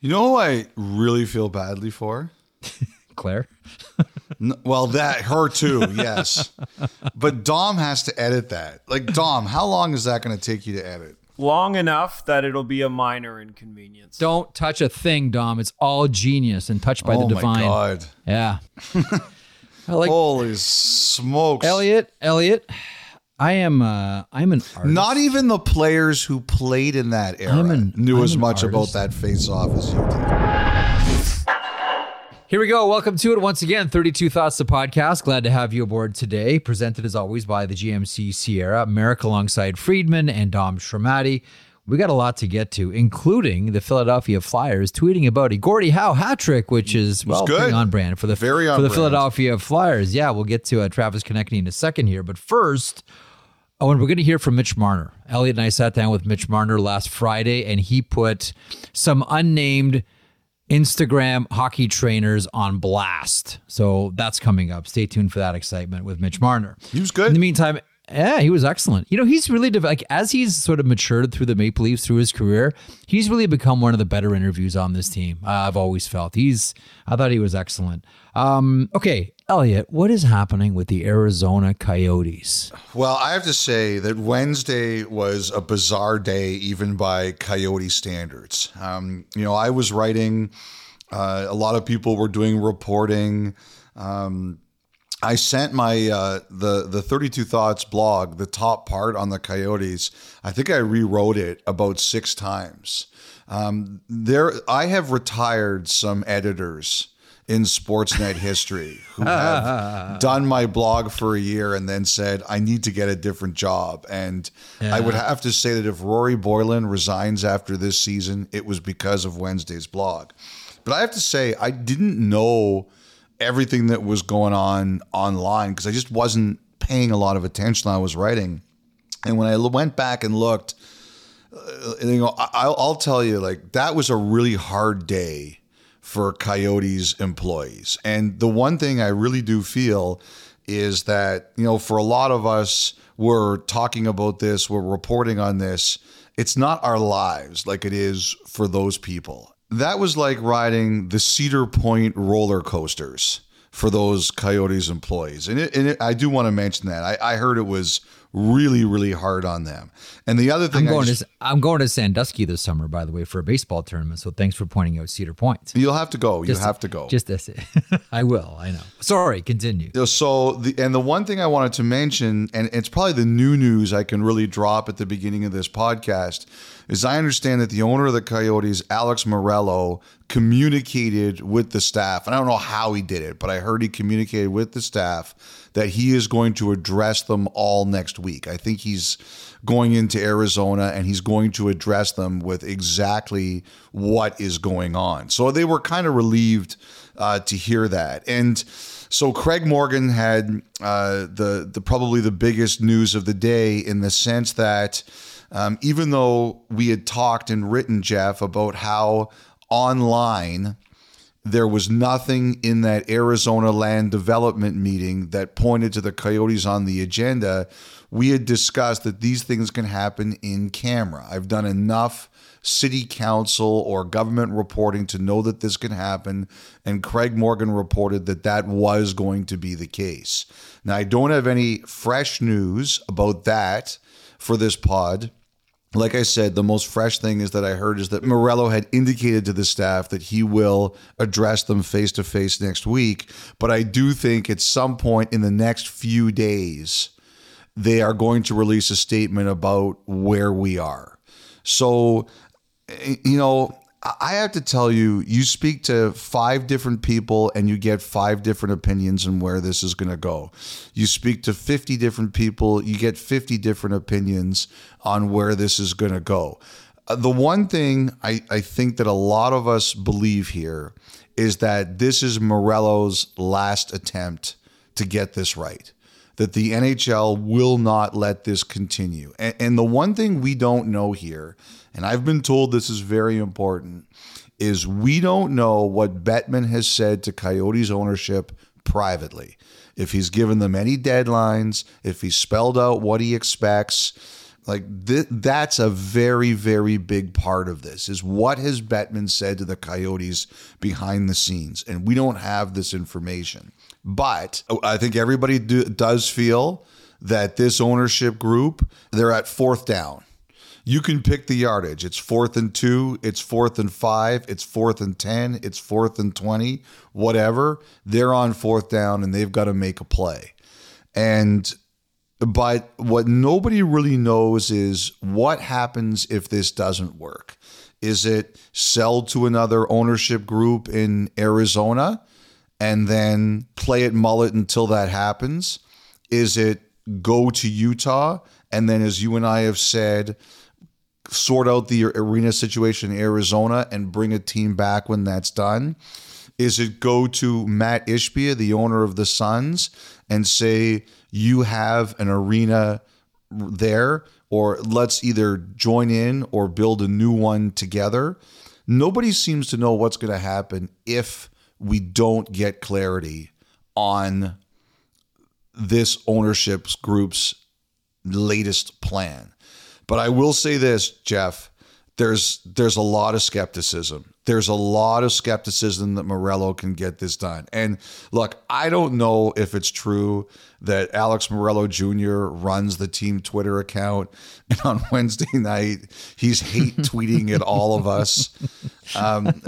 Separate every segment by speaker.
Speaker 1: You know who I really feel badly for?
Speaker 2: Claire.
Speaker 1: N- Well, that her too, yes. But Dom has to edit that. Like Dom, how long is that going to take you to edit?
Speaker 3: Long enough that it'll be a minor inconvenience.
Speaker 2: Don't touch a thing, Dom. It's all genius and touched by
Speaker 1: oh
Speaker 2: the
Speaker 1: my
Speaker 2: divine.
Speaker 1: god!
Speaker 2: Yeah. Like
Speaker 1: Holy smokes!
Speaker 2: Elliotte. Elliotte. I am. Uh, I'm an artist.
Speaker 1: Not even the players who played in that era
Speaker 2: I'm an-
Speaker 1: knew
Speaker 2: I'm
Speaker 1: as
Speaker 2: an
Speaker 1: much about that face-off as you did.
Speaker 2: Here we go. Welcome to it once again. 32 Thoughts, the podcast. Glad to have you aboard today. Presented as always by the GMC Sierra, Marek alongside Friedman and Dom Sramaty. We got a lot to get to, including the Philadelphia Flyers tweeting about a Gordie Howe hat trick, which is well
Speaker 1: good.
Speaker 2: pretty on brand for the
Speaker 1: Very on
Speaker 2: for the
Speaker 1: brand.
Speaker 2: Philadelphia Flyers. Yeah, we'll get to uh, Travis Konecny in a second here, but first, Oh, and we're going to hear from Mitch Marner. Elliotte and I sat down with Mitch Marner last Friday, and he put some unnamed Instagram hockey trainers on blast. So that's coming up. Stay tuned for that excitement with Mitch Marner.
Speaker 1: He was good.
Speaker 2: In the meantime, yeah, he was excellent. You know, he's really dev- like as he's sort of matured through the Maple Leafs through his career, he's really become one of the better interviews on this team. Uh, I've always felt he's. I thought he was excellent. Um, okay, Elliotte, what is happening with the Arizona Coyotes?
Speaker 1: Well, I have to say that Wednesday was a bizarre day, even by Coyote standards. Um, you know, I was writing. Uh, a lot of people were doing reporting. Um, I sent my uh, the the 32 Thoughts blog, the top part on the Coyotes. I think I rewrote it about six times. Um, there, I have retired some editors in Sportsnet history who have done my blog for a year and then said I need to get a different job. And I would have to say that if Rory Boylen resigns after this season, it was because of Wednesday's blog. But I have to say, I didn't know everything that was going on online because I just wasn't paying a lot of attention. I was writing, and when I went back and looked, uh, you know, I, I'll, I'll tell you, like that was a really hard day for Coyotes employees. And the one thing I really do feel is that you know, for a lot of us, we're talking about this, we're reporting on this. It's not our lives like it is for those people. That was like riding the Cedar Point roller coasters for those Coyotes employees. And, it, and it, I do want to mention that. I, I heard it was really, really hard on them. And the other thing I'm
Speaker 2: going
Speaker 1: just-
Speaker 2: to I'm going to Sandusky this summer, by the way, for a baseball tournament. So thanks for pointing out Cedar Point.
Speaker 1: you'll have to go. You have to go.
Speaker 2: Just this, I will. I know. Sorry. Continue.
Speaker 1: So the and the one thing I wanted to mention, and it's probably the new news I can really drop at the beginning of this podcast, is I understand that the owner of the Coyotes, Alex Meruelo, communicated with the staff, and I don't know how he did it, but I heard he communicated with the staff that he is going to address them all next week. I think he's going into Arizona and he's going to address them with exactly what is going on. So they were kind of relieved uh, to hear that. And so Craig Morgan had uh, the the probably the biggest news of the day in the sense that um, even though we had talked and written Jeff about how online there was nothing in that Arizona land development meeting that pointed to the coyotes on the agenda. We had discussed that these things can happen in camera. I've done enough city council or government reporting to know that this can happen. And Craig Morgan reported that that was going to be the case. Now, I don't have any fresh news about that for this pod. Like I said, the most fresh thing is that I heard is that Meruelo had indicated to the staff that he will address them face to face next week. But I do think at some point in the next few days, they are going to release a statement about where we are. So, eh, you know, I have to tell you, you speak to five different people and you get five different opinions on where this is going to go. You speak to 50 different people, you get 50 different opinions on where this is going to go. Uh, The one thing I, I think that a lot of us believe here is that this is Meruelo's last attempt to get this right that the NHL will not let this continue. And, and the one thing we don't know here, and I've been told this is very important, is we don't know what Bettman has said to Coyotes ownership privately. If he's given them any deadlines, if he's spelled out what he expects, Like th- that's a very, very big part of this. Is what has Bettman said to the Coyotes behind the scenes, and we don't have this information. But I think everybody do, does feel that this ownership group they're at fourth down. You can pick the yardage. It's fourth and two, it's fourth and five, it's fourth and 10, it's fourth and 20, whatever. They're on fourth down and they've got to make a play. And but what nobody really knows is what happens if this doesn't work. Is it sell to another ownership group in Arizona and then play it mullet until that happens? Is it go to Utah and then, as you and I have said, sort out the arena situation in Arizona and bring a team back when that's done? Is it go to Matt Ishbia, the owner of the Suns, and say, you have an arena there, or let's either join in or build a new one together. Nobody seems to know what's going to happen if we don't get clarity on this ownership group's latest plan. But I will say this, Jeff, there's there's a lot of skepticism. There's a lot of skepticism that Meruelo can get this done. And look, I don't know if it's true that Alex Meruelo Jr. runs the team Twitter account, and on Wednesday night he's hate tweeting at all of us. Um,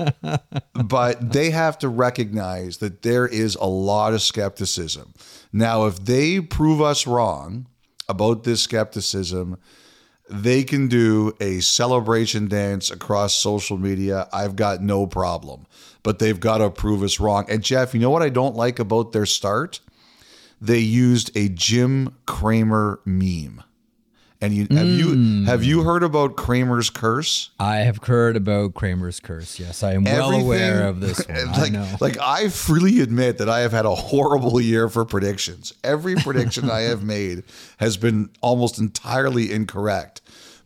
Speaker 1: but they have to recognize that there is a lot of skepticism. Now, if they prove us wrong about this skepticism, they can do a celebration dance across social media. I've got no problem. But they've got to prove us wrong. And Jeff, you know what I don't like about their start? They used a Jim Cramer meme. And you have you hmm. have you heard about Cramer's curse?
Speaker 2: I have heard about Cramer's curse. Yes, I am well
Speaker 1: Everything-
Speaker 2: aware of this one. I
Speaker 1: like,
Speaker 2: know.
Speaker 1: like I freely admit that I have had a horrible year for predictions. Every prediction I have made has been almost entirely incorrect.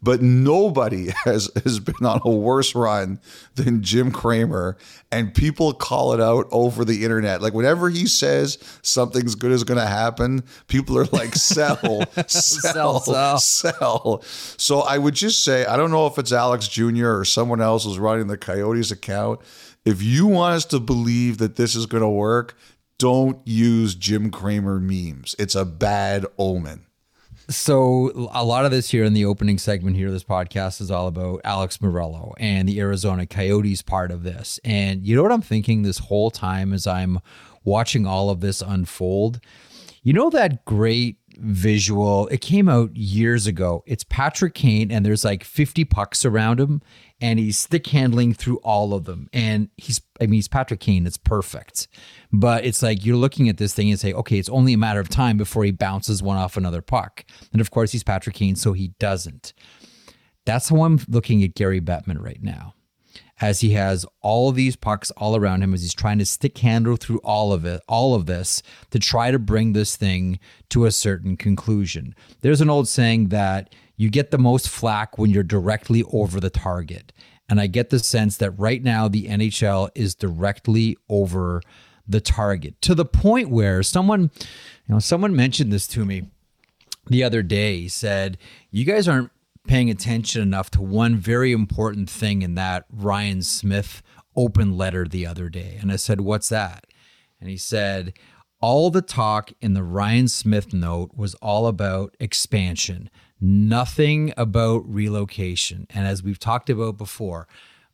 Speaker 1: But nobody has, has been on a worse run than Jim Cramer, and people call it out over the internet. Like whenever he says something's good is going to happen, people are like, "Sell, sell,
Speaker 2: sell.
Speaker 1: sell." So I would just say, I don't know if it's Alex Jr. or someone else who's running the Coyotes account. If you want us to believe that this is going to work, don't use Jim Cramer memes. It's a bad omen.
Speaker 2: So a lot of this here in the opening segment here, this podcast is all about Alex Meruelo and the Arizona Coyotes part of this. And you know what I'm thinking this whole time as I'm watching all of this unfold? You know that great visual? It came out years ago. It's Patrick Kane, and there's like 50 pucks around him, and he's stick handling through all of them. And he's, I mean, he's Patrick Kane. It's perfect. But it's like you're looking at this thing and say, okay, it's only a matter of time before he bounces one off another puck. And of course, he's Patrick Kane, so he doesn't. That's how I'm looking at Gary Bettman right now. As he has all of these pucks all around him, as he's trying to stick handle through all of it, all of this to try to bring this thing to a certain conclusion. There's an old saying that you get the most flack when you're directly over the target. And I get the sense that right now the NHL is directly over the target to the point where someone, you know, someone mentioned this to me the other day. He said, You guys aren't paying attention enough to one very important thing in that Ryan Smith open letter the other day. And I said, What's that? And he said, All the talk in the Ryan Smith note was all about expansion, nothing about relocation. And as we've talked about before,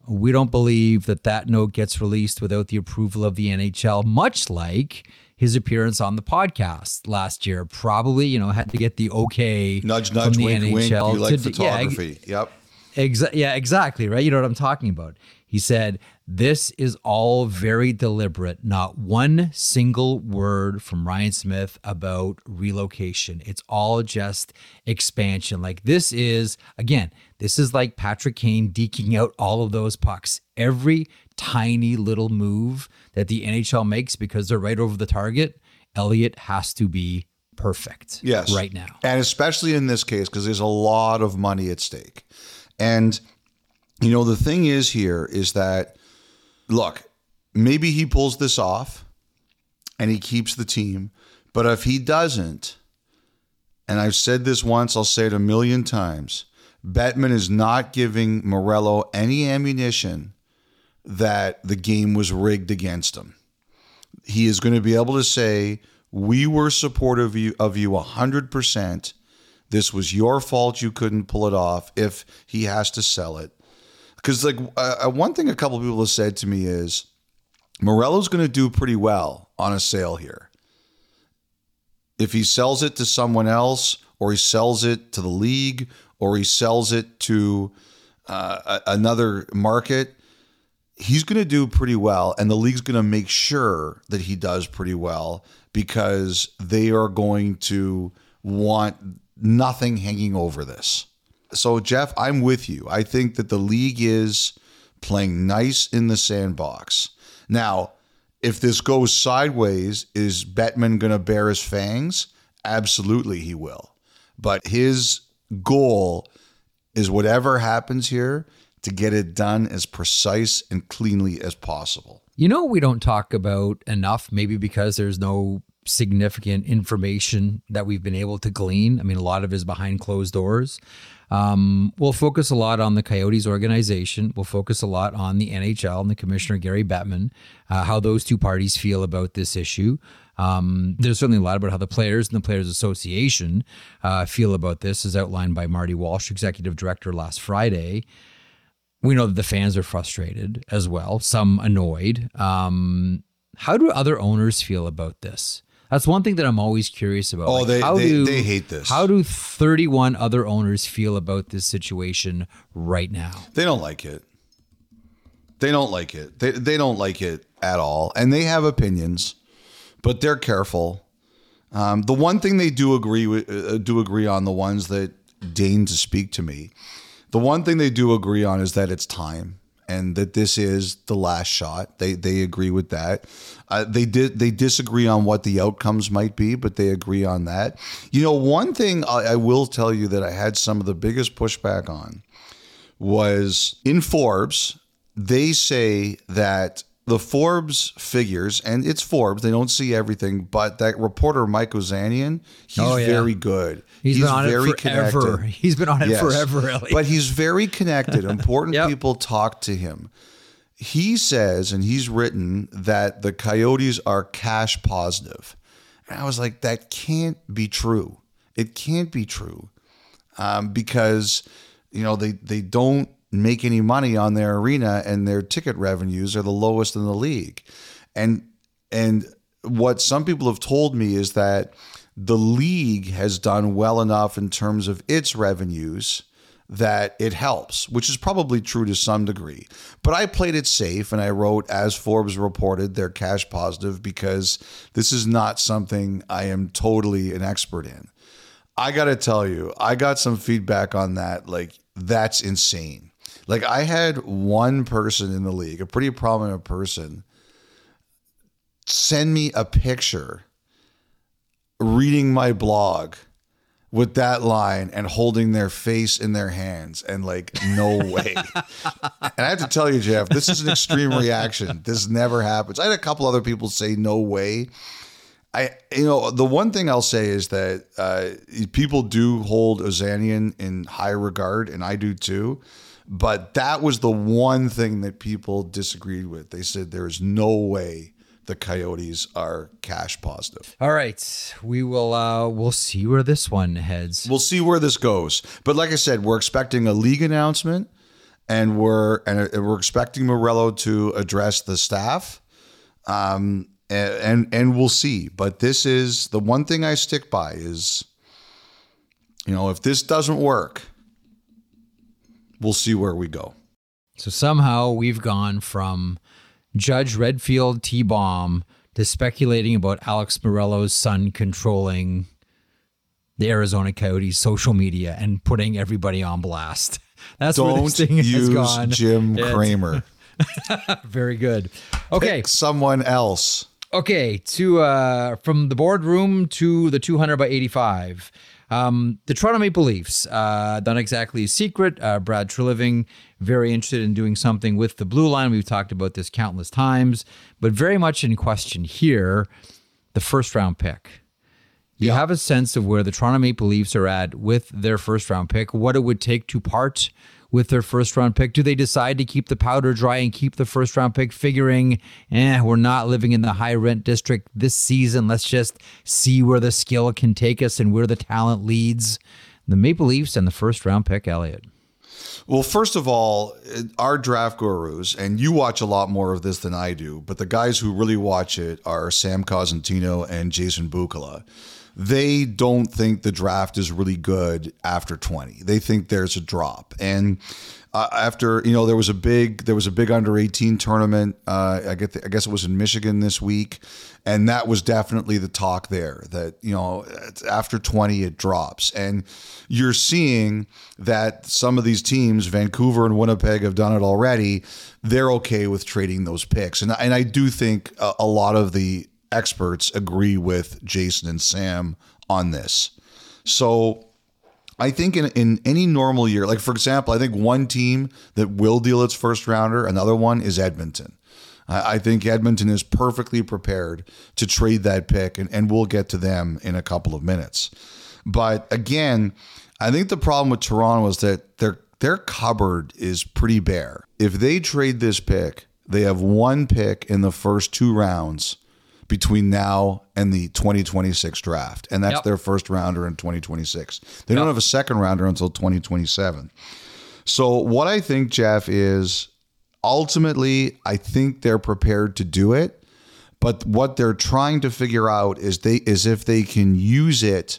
Speaker 2: we don't believe that that note gets released without the approval of the NHL, much like his appearance on the podcast last year. Probably, you know, had to get the okay
Speaker 1: Nudge,
Speaker 2: from the
Speaker 1: wink, wink. You
Speaker 2: NHL
Speaker 1: like
Speaker 2: to- yeah,
Speaker 1: photography. yep.
Speaker 2: Exa- yeah, exactly. Right. You know what I'm talking about. He said, This is all very deliberate. Not one single word from Ryan Smith about relocation. It's all just expansion. Like, this is, again, this is like Patrick Kane deking out all of those pucks. Every tiny little move that the NHL makes because they're right over the target, Elliotte has to be perfect.
Speaker 1: Yes.
Speaker 2: Right now.
Speaker 1: And especially in this case, because there's a lot of money at stake. And, you know, the thing is here is that, look, maybe he pulls this off and he keeps the team. But if he doesn't, and I've said this once, I'll say it a million times. Bettman is not giving Meruelo any ammunition that the game was rigged against him. He is going to be able to say, We were supportive of you, of you 100%. This was your fault you couldn't pull it off if he has to sell it. Because, like, uh, one thing a couple people have said to me is Meruelo's going to do pretty well on a sale here if he sells it to someone else or he sells it to the league or he sells it to uh, another market, he's going to do pretty well. And the league's going to make sure that he does pretty well because they are going to want nothing hanging over this. So, Jeff, I'm with you. I think that the league is playing nice in the sandbox. Now, if this goes sideways, is Bettman going to bear his fangs? Absolutely, he will. But his goal is whatever happens here to get it done as precise and cleanly as possible.
Speaker 2: You know, we don't talk about enough, maybe because there's no significant information that we've been able to glean. I mean, a lot of it is behind closed doors. Um, we'll focus a lot on the Coyotes organization. We'll focus a lot on the NHL and the commissioner, Gary Bettman, uh, how those two parties feel about this issue. Um, there's certainly a lot about how the players and the Players Association uh, feel about this, as outlined by Marty Walsh, executive director, last Friday. We know that the fans are frustrated as well, some annoyed. Um, how do other owners feel about this? That's one thing that I'm always curious about.
Speaker 1: Oh, like, they, how they, do, they hate this.
Speaker 2: How do 31 other owners feel about this situation right now?
Speaker 1: They don't like it. They don't like it. They, they don't like it at all. And they have opinions, but they're careful. Um, the one thing they do agree with, uh, do agree on the ones that deign to speak to me. The one thing they do agree on is that it's time and that this is the last shot. They they agree with that. Uh, they did they disagree on what the outcomes might be, but they agree on that. You know, one thing I, I will tell you that I had some of the biggest pushback on was in Forbes. They say that the Forbes figures, and it's Forbes, they don't see everything, but that reporter Mike Ozanian, he's oh, yeah. very good.
Speaker 2: he's, he's been on very it forever. Connected. He's been on it yes. forever, Ellie.
Speaker 1: But he's very connected. Important yep. people talk to him. He says, and he's written that the Coyotes are cash positive. And I was like, that can't be true. It can't be true. Um, because, you know, they, they don't make any money on their arena and their ticket revenues are the lowest in the league. And and what some people have told me is that the league has done well enough in terms of its revenues that it helps, which is probably true to some degree. But I played it safe and I wrote, as Forbes reported, they're cash positive because this is not something I am totally an expert in. I got to tell you, I got some feedback on that. Like, that's insane. Like I had one person in the league, a pretty prominent person, send me a picture reading my blog with that line and holding their face in their hands and like no way. And i have to tell you jeff this is an extreme reaction. This never happens. I had a couple other people say no way. I you know the one thing i'll say is that uh, people do hold ozanian in high regard and i do too but that was the one thing that people disagreed with. They said there is no way the Coyotes are cash positive.
Speaker 2: All right, we will. Uh, we'll see where this one heads.
Speaker 1: We'll see where this goes. But like I said, we're expecting a league announcement, and we're and we're expecting Meruelo to address the staff. Um, and, and and we'll see. But this is the one thing I stick by is, you know, if this doesn't work, we'll see where we go.
Speaker 2: So somehow we've gone from Judge Redfield T. Baum to speculating about Alex Meruelo's son controlling the Arizona Coyotes social media and putting everybody on blast. That's
Speaker 1: Don't
Speaker 2: where this thing
Speaker 1: use
Speaker 2: has gone.
Speaker 1: Jim Cramer.
Speaker 2: Very good. Okay,
Speaker 1: Pick someone else.
Speaker 2: Okay, to uh, from the boardroom to the 200 by 85. Um, the Toronto Maple Leafs, uh, not exactly a secret. Uh, Brad Treliving, very interested in doing something with the blue line. We've talked about this countless times, but very much in question here the first round pick. you have a sense of where the Toronto Maple Leafs are at with their first round pick, what it would take to part with their first round pick? Do they decide to keep the powder dry and keep the first round pick, figuring, eh, we're not living in the high rent district this season. Let's just see where the skill can take us and where the talent leads. The Maple Leafs and the first round pick, Elliotte.
Speaker 1: Well, first of all, our draft gurus, and you watch a lot more of this than I do, but the guys who really watch it are Sam Cosentino and Jason Bukala. They don't think the draft is really good after 20. They think there's a drop. And uh, after you know there was a big there was a big under 18 tournament uh, I get the, I guess it was in Michigan this week and that was definitely the talk there that you know after 20 it drops and you're seeing that some of these teams Vancouver and Winnipeg have done it already they're okay with trading those picks and and I do think a, a lot of the experts agree with Jason and Sam on this so I think in, in any normal year, like for example, I think one team that will deal its first rounder, another one is Edmonton. I, I think Edmonton is perfectly prepared to trade that pick, and, and we'll get to them in a couple of minutes. But again, I think the problem with Toronto is that their their cupboard is pretty bare. If they trade this pick, they have one pick in the first two rounds between now and the 2026 draft. And that's yep. their first rounder in 2026. They yep. don't have a second rounder until 2027. So, what I think, Jeff, is ultimately, I think they're prepared to do it. But what they're trying to figure out is they is if they can use it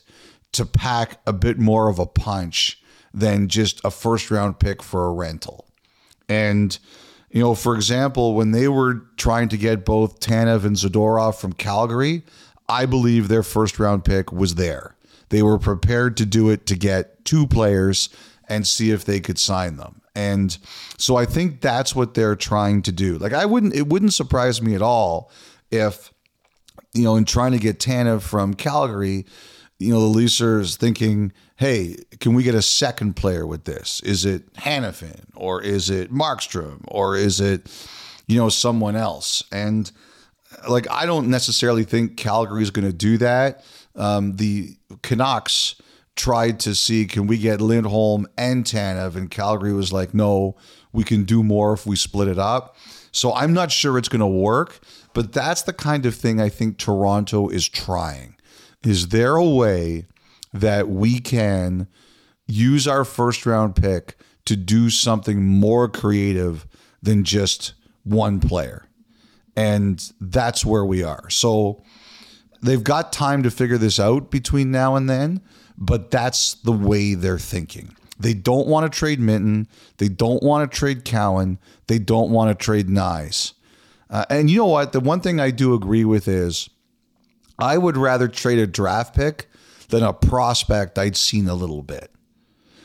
Speaker 1: to pack a bit more of a punch than just a first round pick for a rental. And you know, for example, when they were trying to get both Tanev and Zadorov from Calgary, I believe their first round pick was there. They were prepared to do it to get two players and see if they could sign them. And so I think that's what they're trying to do. Like I wouldn't it wouldn't surprise me at all if you know, in trying to get Tanev from Calgary, you know, the Leafs are thinking, hey, can we get a second player with this? Is it Hanifin or is it Markstrom or is it, you know, someone else? And like, I don't necessarily think Calgary is going to do that. Um, the Canucks tried to see can we get Lindholm and Tanev, and Calgary was like, no, we can do more if we split it up. So I'm not sure it's going to work, but that's the kind of thing I think Toronto is trying. Is there a way that we can use our first round pick to do something more creative than just one player. And that's where we are. So they've got time to figure this out between now and then, but that's the way they're thinking. They don't want to trade Minten. They don't want to trade Cowan. They don't want to trade Knies. Uh, and you know what? The one thing I do agree with is I would rather trade a draft pick than a prospect I'd seen a little bit.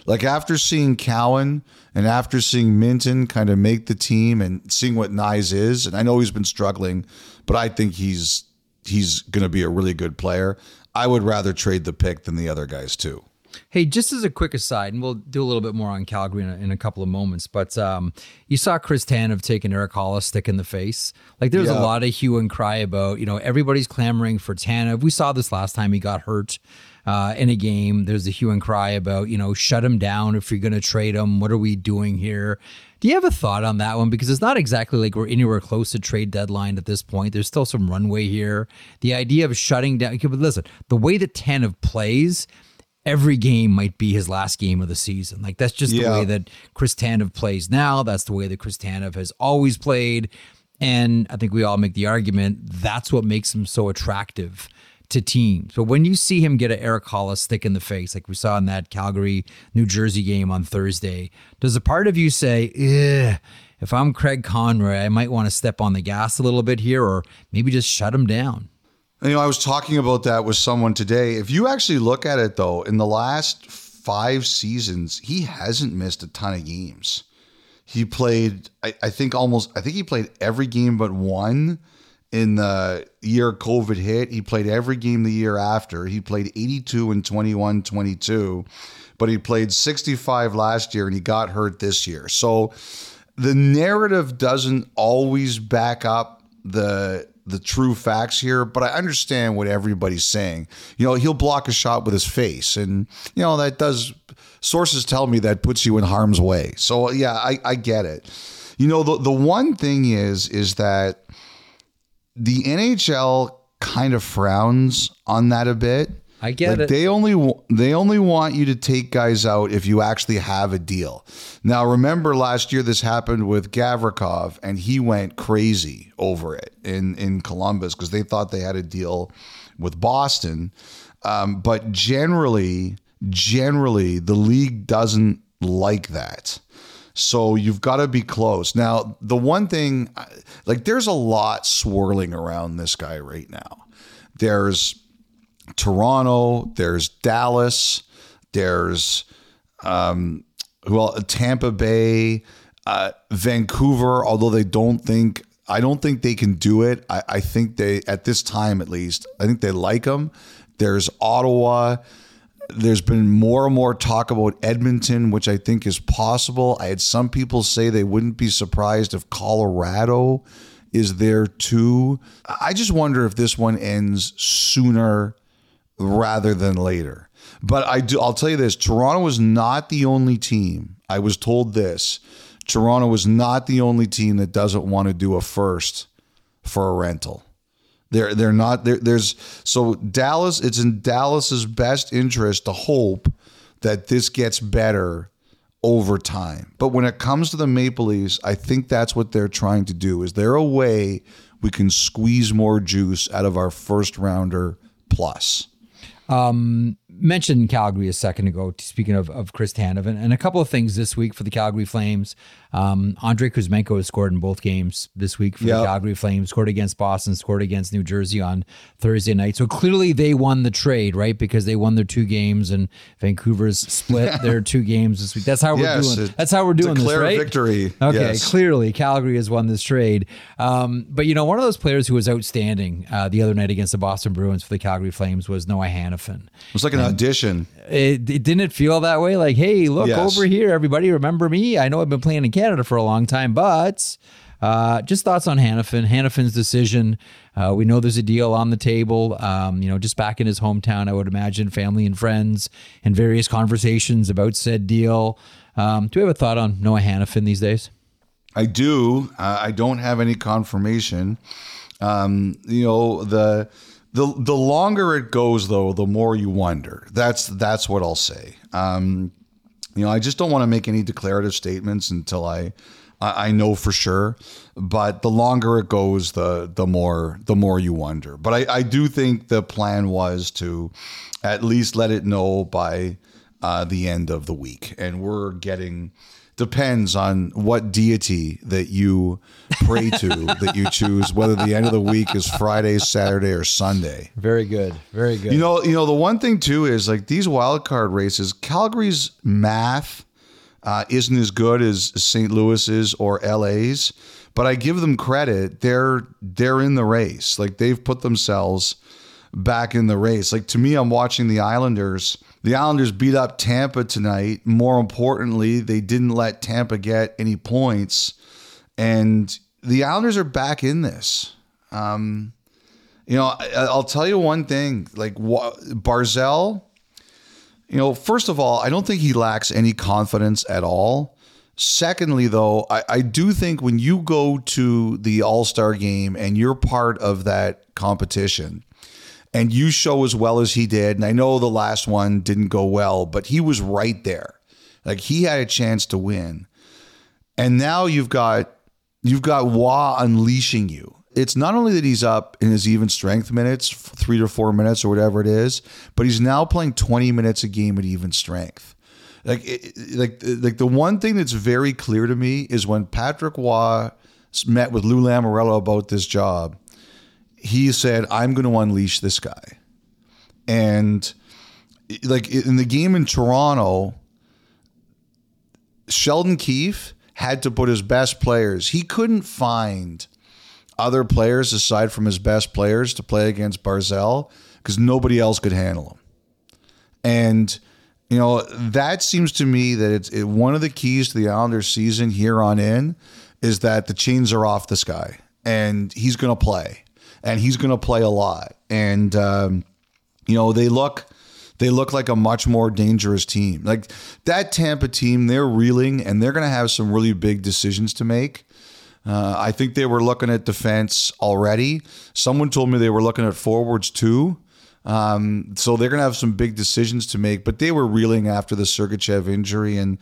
Speaker 1: Like after seeing Cowan and after seeing Minten kind of make the team and seeing what Knies is, and I know he's been struggling, but I think he's he's going to be a really good player. I would rather trade the pick than the other guys too.
Speaker 2: Hey, just as a quick aside, and we'll do a little bit more on Calgary in a, in a couple of moments, but um, you saw Chris Tanev taking Erik Haula stick in the face. Like there's yeah. a lot of hue and cry about, you know, everybody's clamoring for Tanev. We saw this last time he got hurt uh, in a game. There's a hue and cry about, you know, shut him down if you're going to trade him. What are we doing here? Do you have a thought on that one? Because it's not exactly like we're anywhere close to trade deadline at this point. There's still some runway here. The idea of shutting down, but listen, the way that Tanev plays, every game might be his last game of the season. Like that's just yeah. the way that Chris Tanev plays now. That's the way that Chris Tanev has always played. And I think we all make the argument that's what makes him so attractive to teams. But when you see him get an Erik Haula's stick in the face, like we saw in that Calgary, New Jersey game on Thursday, does a part of you say, if I'm Craig Conroy, I might want to step on the gas a little bit here or maybe just shut him down?
Speaker 1: You know, I was talking about that with someone today. If you actually look at it, though, in the last five seasons, he hasn't missed a ton of games. He played, I, I think, almost, I think he played every game but one in the year COVID hit. He played every game the year after. He played 82 and 21 22, but he played 65 last year and he got hurt this year. So the narrative doesn't always back up the the true facts here, but I understand what everybody's saying. You know, he'll block a shot with his face, and you know that does. Sources tell me that puts you in harm's way. So yeah, I, I get it. You know, the the one thing is is that the NHL kind of frowns on that a bit.
Speaker 2: I get
Speaker 1: Like,
Speaker 2: it.
Speaker 1: They only they only want you to take guys out if you actually have a deal. Now, remember last year this happened with Gavrikov, and he went crazy over it in in Columbus because they thought they had a deal with Boston. Um, but generally, generally, the league doesn't like that. So you've got to be close. Now, the one thing, like, there's a lot swirling around this guy right now. There's Toronto, there's Dallas, there's um, well Tampa Bay, uh, Vancouver. Although they don't think, I don't think they can do it. I, I think they, at this time at least, I think they like them. There's Ottawa. There's been more and more talk about Edmonton, which I think is possible. I had some people say they wouldn't be surprised if Colorado is there too. I just wonder if this one ends sooner rather than later. But I do I'll tell you this, Toronto was not the only team. I was told this. Toronto was not the only team that doesn't want to do a first for a rental. They're they're not there. There's so Dallas. It's in Dallas's best interest to hope that this gets better over time. But when it comes to the Maple Leafs, I think that's what they're trying to do. Is there a way we can squeeze more juice out of our first rounder plus?
Speaker 2: Um, mentioned Calgary a second ago, speaking of, of Chris Tanev, and, and a couple of things this week for the Calgary Flames. Um, Andrei Kuzmenko has scored in both games this week for the Calgary Flames, scored against Boston, scored against New Jersey on Thursday night. So clearly they won the trade, right? Because they won their two games and Vancouver's split their two games this week. That's how we're
Speaker 1: Yes,
Speaker 2: doing. That's how we're doing this, right?
Speaker 1: victory.
Speaker 2: Okay,
Speaker 1: Yes.
Speaker 2: clearly Calgary has won this trade. Um, but you know, one of those players who was outstanding uh, the other night against the Boston Bruins for the Calgary Flames was Noah Hanifin.
Speaker 1: It was like an audition.
Speaker 2: It, it didn't feel that way? Like, hey, look
Speaker 1: Yes.
Speaker 2: over here, everybody. Remember me? I know I've been playing in Canada for a long time, but uh, just thoughts on Hanifin. Hanifin's decision. Uh, we know there's a deal on the table. Um, you know, just back in his hometown, I would imagine family and friends and various conversations about said deal. Um, do we have a thought on Noah Hanifin these days?
Speaker 1: I do. Uh, I don't have any confirmation. Um, you know the the the longer it goes, though, the more you wonder. That's that's what I'll say. Um, you know, I just don't want to make any declarative statements until I I know for sure. But the longer it goes, the the more the more you wonder. But I, I do think the plan was to at least let it know by uh, the end of the week, and we're getting depends on what deity that you pray to that you choose whether the end of the week is Friday, Saturday, or Sunday.
Speaker 2: Very good. Very good.
Speaker 1: You know, you know the one thing too is like these wild card races. Calgary's math uh, isn't as good as St. Louis's or LA's, but I give them credit. They're they're in the race. Like they've put themselves back in the race. Like to me, I'm watching the Islanders. The Islanders beat up Tampa tonight. More importantly, they didn't let Tampa get any points, and the Islanders are back in this. Um, you know, I, I'll tell you one thing. Like Barzal, you know, first of all, I don't think he lacks any confidence at all. Secondly, though, I, I do think when you go to the All Star game and you're part of that competition and you show as well as he did, and I know the last one didn't go well, but he was right there. Like he had a chance to win. And now you've got you've got Roy unleashing you. It's not only that he's up in his even strength minutes, three to four minutes or whatever it is, but he's now playing 20 minutes a game at even strength. Like, like, like the one thing that's very clear to me is when Patrick Roy met with Lou Lamoriello about this job, he said, "I'm going to unleash this guy," and like in the game in Toronto, Sheldon Keefe had to put his best players. He couldn't find other players aside from his best players to play against Barzal because nobody else could handle him. And you know that seems to me that it's it, one of the keys to the Islanders' season here on in is that the chains are off this guy and he's going to play. And he's going to play a lot. And um, you know they look they look like a much more dangerous team. Like that Tampa team, they're reeling and they're going to have some really big decisions to make. Uh, I think they were looking at defense already. Someone told me they were looking at forwards too. Um, so they're going to have some big decisions to make, but they were reeling after the Sergachev injury. And,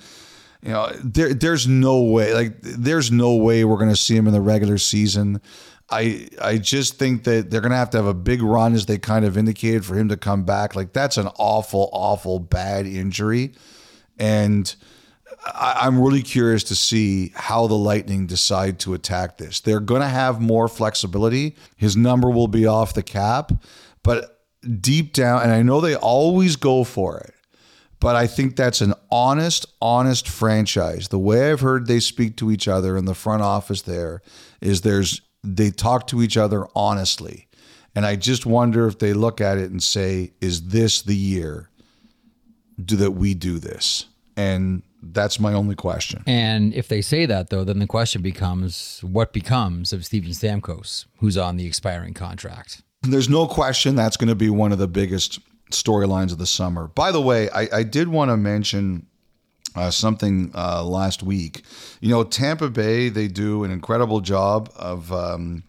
Speaker 1: you know, there, there's no way, like, there's no way we're going to see him in the regular season. I I just think that they're gonna have to have a big run as they kind of indicated for him to come back. Like that's an awful, awful bad injury. And I, am really curious to see how the Lightning decide to attack this. They're gonna have more flexibility. His number will be off the cap, but deep down, and I know they always go for it. But I think that's an honest, honest franchise. The way I've heard they speak to each other in the front office there is there's they talk to each other honestly. And I just wonder if they look at it and say, is this the year do that we do this? And that's my only question.
Speaker 2: And if they say that, though, then the question becomes what becomes of Steven Stamkos, who's on the expiring contract?
Speaker 1: There's no question that's going to be one of the biggest storylines of the summer. By the way, I, I did want to mention uh, something uh, last week. You know, Tampa Bay, they do an incredible job of um,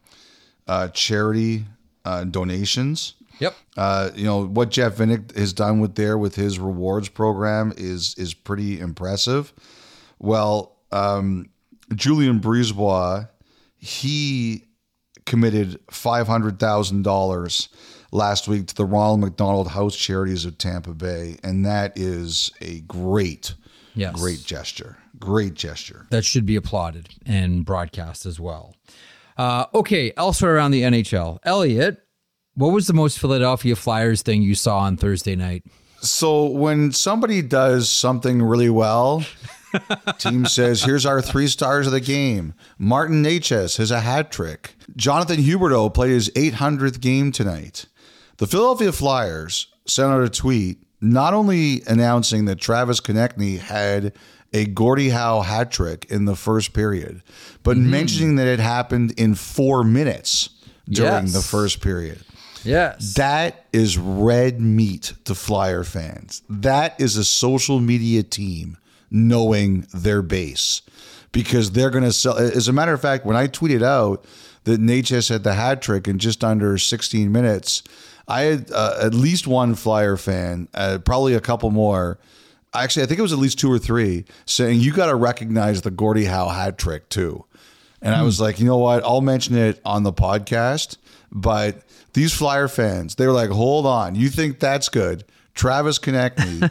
Speaker 1: uh, charity uh, donations.
Speaker 2: Yep.
Speaker 1: Uh, you know what Jeff Vinik has done with there with his rewards program is is pretty impressive. Well, um, Julien BriseBois, he committed five hundred thousand dollars last week to the Ronald McDonald House Charities of Tampa Bay, and that is a great
Speaker 2: Yes.
Speaker 1: Great gesture. Great gesture.
Speaker 2: That should be applauded and broadcast as well. Uh, okay, elsewhere around the NHL, Elliotte, what was the most Philadelphia Flyers thing you saw on Thursday night?
Speaker 1: So when somebody does something really well, team says, "Here's our three stars of the game." Martin Necas has a hat trick. Jonathan Huberdeau played his 800th game tonight. The Philadelphia Flyers sent out a tweet not only announcing that Travis Konecny had a Gordie Howe hat trick in the first period, but mm-hmm. mentioning that it happened in four minutes during yes. the first period.
Speaker 2: Yes.
Speaker 1: That is red meat to Flyer fans. That is a social media team knowing their base because they're going to sell. As a matter of fact, when I tweeted out that Necas had the hat trick in just under 16 minutes, I had uh, at least one Flyer fan, uh, probably a couple more. Actually, I think it was at least two or three saying you got to recognize the Gordie Howe hat trick too. And I was like, you know what? I'll mention it on the podcast. But these Flyer fans, they were like, hold on, you think that's good? Travis Konecny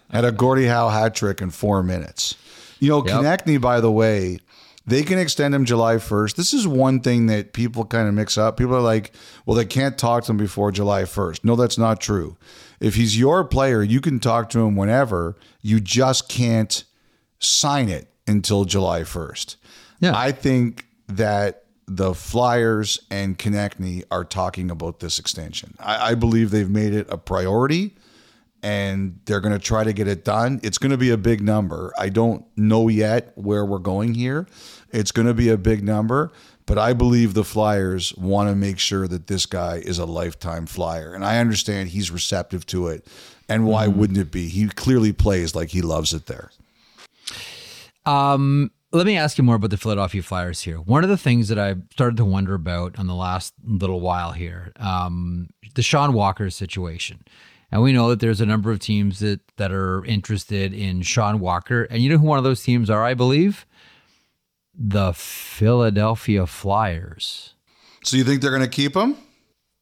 Speaker 1: had a Gordie Howe hat trick in four minutes. You know, yep. Konecny, by the way, they can extend him July 1st. This is one thing that people kind of mix up. People are like, well, they can't talk to him before July 1st. No, that's not true. If he's your player, you can talk to him whenever. You just can't sign it until July 1st. Yeah. I think that the Flyers and Konecny are talking about this extension. I, I believe they've made it a priority and they're going to try to get it done. It's going to be a big number. I don't know yet where we're going here. It's going to be a big number, but I believe the Flyers want to make sure that this guy is a lifetime Flyer. And I understand he's receptive to it. And why mm-hmm. wouldn't it be? He clearly plays like he loves it there.
Speaker 2: Um, let me ask you more about the Philadelphia Flyers here. One of the things that I've started to wonder about on the last little while here, um, the Sean Walker situation. And we know that there's a number of teams that, that are interested in Sean Walker. And you know who one of those teams are, I believe? The Philadelphia Flyers.
Speaker 1: So you think they're going to keep him?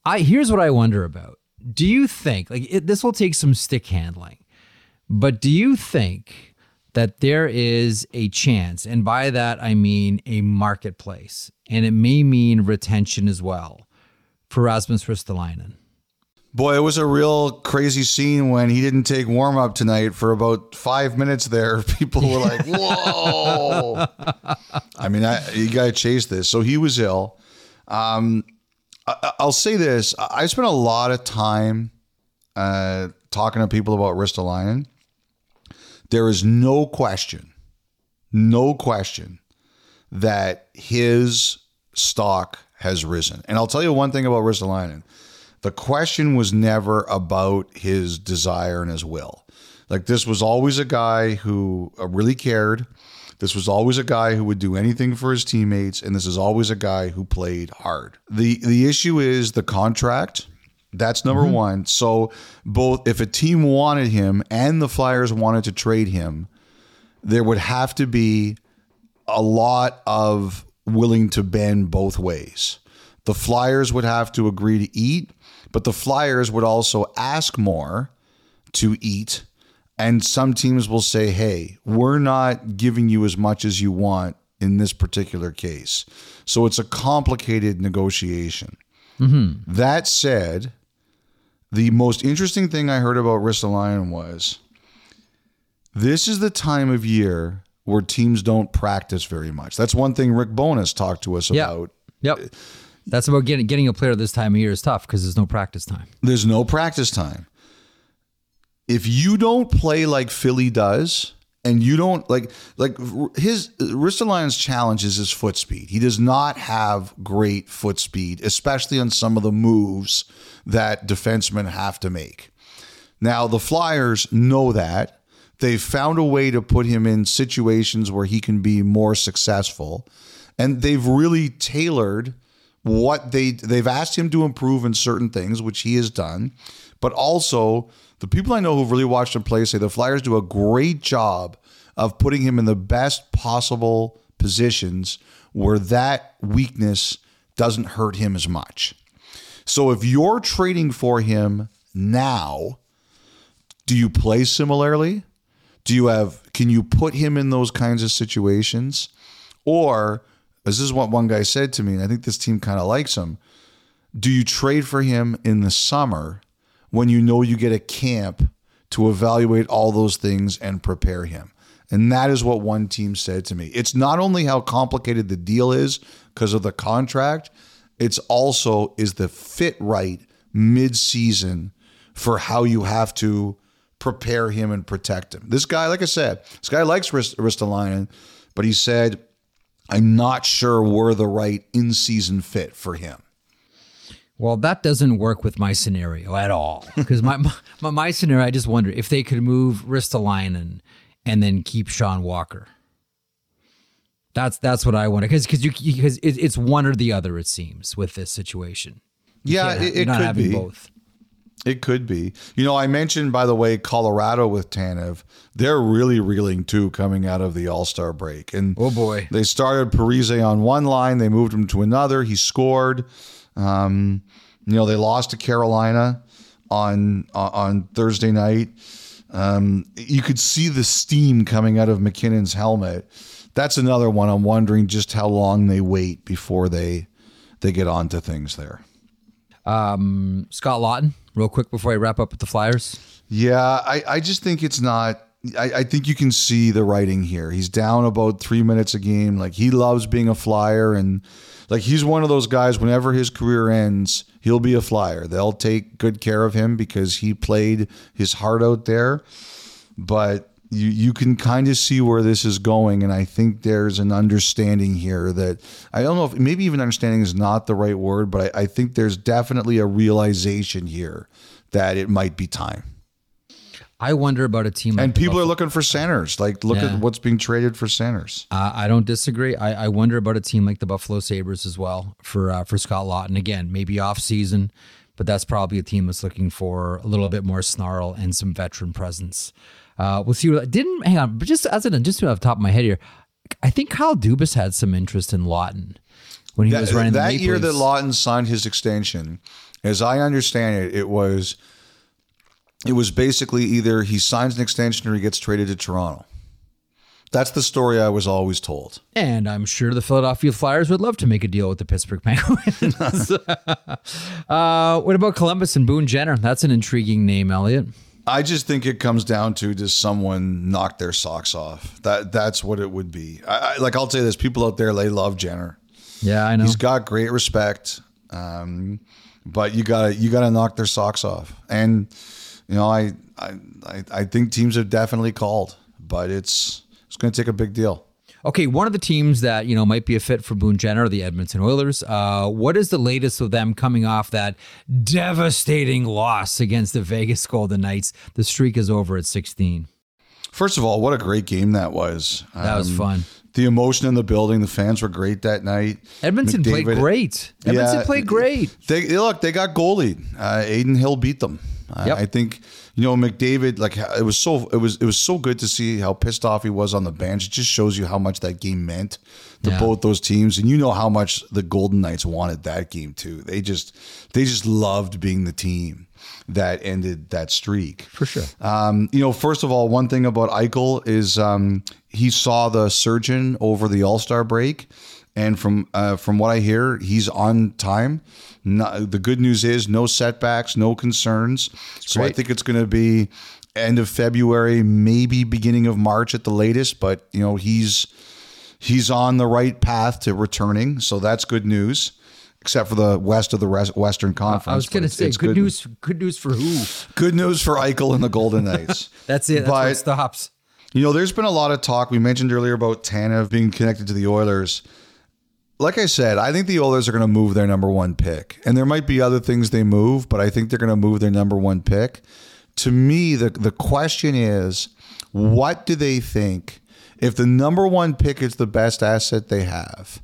Speaker 2: I here's what I wonder about. Do you think like it, this will take some stick handling, but do you think that there is a chance, and by that I mean a marketplace, and it may mean retention as well for Rasmus Ristolainen?
Speaker 1: Boy, it was a real crazy scene when he didn't take warm up tonight for about five minutes. There, people were like, "Whoa!" I mean, I, you got to chase this. So he was ill. Um, I, will say this: I spent a lot of time uh, talking to people about Ristolainen. There is no question, no question that his stock has risen. And I'll tell you one thing about Ristolainen. The question was never about his desire and his will. Like this was always a guy who uh, really cared. This was always a guy who would do anything for his teammates, and this is always a guy who played hard. the The issue is the contract. That's number one. So both if a team wanted him and the Flyers wanted to trade him, there would have to be a lot of willing to bend both ways. The Flyers would have to agree to eat, but the Flyers would also ask more to eat. And some teams will say, hey, we're not giving you as much as you want in this particular case. So it's a complicated negotiation. Mm-hmm. That said, the most interesting thing I heard about Ristolainen was this is the time of year where teams don't practice very much. That's one thing Rick Bowness talked to us
Speaker 2: Yeah.
Speaker 1: about.
Speaker 2: Yep. That's about getting getting a player this time of year is tough because there's no practice time.
Speaker 1: There's no practice time. If you don't play like Philly does, and you don't like like his Ristolainen's challenge is his foot speed. He does not have great foot speed, especially on some of the moves that defensemen have to make. Now the Flyers know that. They've found a way to put him in situations where he can be more successful. And they've really tailored what they they've asked him to improve in certain things, which he has done. But also, the people I know who've really watched him play say the Flyers do a great job of putting him in the best possible positions where that weakness doesn't hurt him as much. So if you're trading for him now, do you play similarly? Do you have can you put him in those kinds of situations? Or this is what one guy said to me, and I think this team kind of likes him. Do you trade for him in the summer when you know you get a camp to evaluate all those things and prepare him? And that is what one team said to me. It's not only how complicated the deal is because of the contract, it's also is the fit right mid-season for how you have to prepare him and protect him. This guy, like I said, this guy likes Rist- Ristolainen, but he said, I'm not sure we're the right in-season fit for him.
Speaker 2: Well, that doesn't work with my scenario at all. Because my, my my scenario, I just wonder if they could move Ristolainen and then keep Sean Walker. That's that's what I wonder because because you because it, it's one or the other. It seems with this situation. You
Speaker 1: Yeah, it,
Speaker 2: you're
Speaker 1: it
Speaker 2: not
Speaker 1: could
Speaker 2: having
Speaker 1: be.
Speaker 2: both.
Speaker 1: It could be. You know, I mentioned, by the way, Colorado with Tanev. They're really reeling too coming out of the All Star break. And
Speaker 2: Oh, boy.
Speaker 1: they started Parise on one line, they moved him to another. He scored. Um, you know, they lost to Carolina on on- on Thursday night. Um, you could see the steam coming out of MacKinnon's helmet. That's another one. I'm wondering just how long they wait before they they get onto things there.
Speaker 2: Um, Scott Laughton, real quick before I wrap up with the Flyers.
Speaker 1: Yeah, I, I just think it's not. I, I think you can see the writing here. He's down about three minutes a game. Like he loves being a flyer, and like he's one of those guys. Whenever his career ends, he'll be a flyer. They'll take good care of him because he played his heart out there. But you you can kind of see where this is going, and I think there's an understanding here that I don't know if maybe even understanding is not the right word, but I, I think there's definitely a realization here that it might be time.
Speaker 2: I wonder about a team like
Speaker 1: And people are looking for centers. Like, look
Speaker 2: Yeah.
Speaker 1: at what's being traded for centers.
Speaker 2: Uh, I don't disagree. I, I wonder about a team like the Buffalo Sabres as well for uh, for Scott Laughton. Again, maybe off season, but that's probably a team that's looking for a little bit more snarl and some veteran presence. Uh, we'll see. What didn't hang on, but just as an just off the top of my head here, I think Kyle Dubas had some interest in Laughton when he was running
Speaker 1: that year that Laughton signed his extension, as I understand it, it was it was basically either he signs an extension or he gets traded to Toronto. That's the story I was always told.
Speaker 2: And I'm sure the Philadelphia Flyers would love to make a deal with the Pittsburgh Penguins. uh, what about Columbus and Boone Jenner? That's an intriguing name, Elliotte.
Speaker 1: I just think it comes down to does someone knock their socks off? That that's what it would be. I, I, like I'll say this: people out there they love Jenner.
Speaker 2: Yeah, I know.
Speaker 1: He's got great respect, um, but you gotta you gotta knock their socks off. And you know, I I I- I think teams have definitely called, but it's it's going to take a big deal.
Speaker 2: Okay, one of the teams that you know might be a fit for Boone Jenner the Edmonton Oilers. Uh, what is the latest of them coming off that devastating loss against the Vegas Golden Knights? The streak is over at 16.
Speaker 1: First of all, what a great game that was.
Speaker 2: That was
Speaker 1: Um,
Speaker 2: fun.
Speaker 1: The emotion in the building, the fans were great that night.
Speaker 2: Edmonton played great. Edmonton
Speaker 1: Yeah.
Speaker 2: played great.
Speaker 1: They look, they got goalie. Uh, Adin Hill beat them.
Speaker 2: Yep.
Speaker 1: I think you know McDavid. Like it was so it was it was so good to see how pissed off he was on the bench. It just shows you how much that game meant to
Speaker 2: Yeah.
Speaker 1: both those teams, and you know how much the Golden Knights wanted that game too. They just they just loved being the team that ended that streak
Speaker 2: For sure.
Speaker 1: um, you know, first of all, one thing about Eichel is um, he saw the surgeon over the All Star break, and from uh, from what I hear, he's on time. No, the good news is no setbacks, no concerns. so I think it's going to be end of February, maybe beginning of March at the latest. But you know, he's he's on the right path to returning, so that's good news. Except for the west of the res- Western Conference.
Speaker 2: I was going to say
Speaker 1: it's
Speaker 2: good, news. Good news for who?
Speaker 1: Good news for Eichel and the Golden Knights.
Speaker 2: That's it. That's where it
Speaker 1: But-
Speaker 2: stops.
Speaker 1: You know, there's been a lot of talk. We mentioned earlier about Tanev being connected to the Oilers. Like I said, I think the Oilers are going to move their number one pick. And there might be other things they move, but I think they're going to move their number one pick. To me, the, the question is what do they think? If the number one pick is the best asset they have,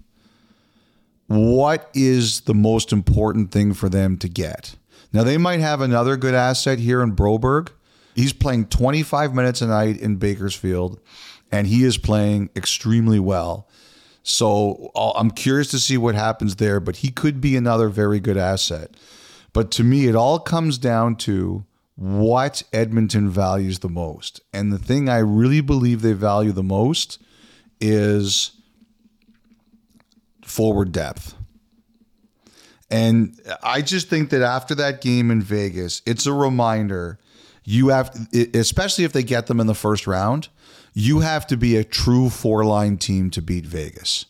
Speaker 1: what is the most important thing for them to get? Now, they might have another good asset here in Broberg. He's playing 25 minutes a night in Bakersfield, and he is playing extremely well. So I'm curious to see what happens there, but he could be another very good asset. But to me, it all comes down to what Edmonton values the most. And the thing I really believe they value the most is forward depth. And I just think that after that game in Vegas, it's a reminder you have, especially if they get them in the first round, you have to be a true four line team to beat Vegas.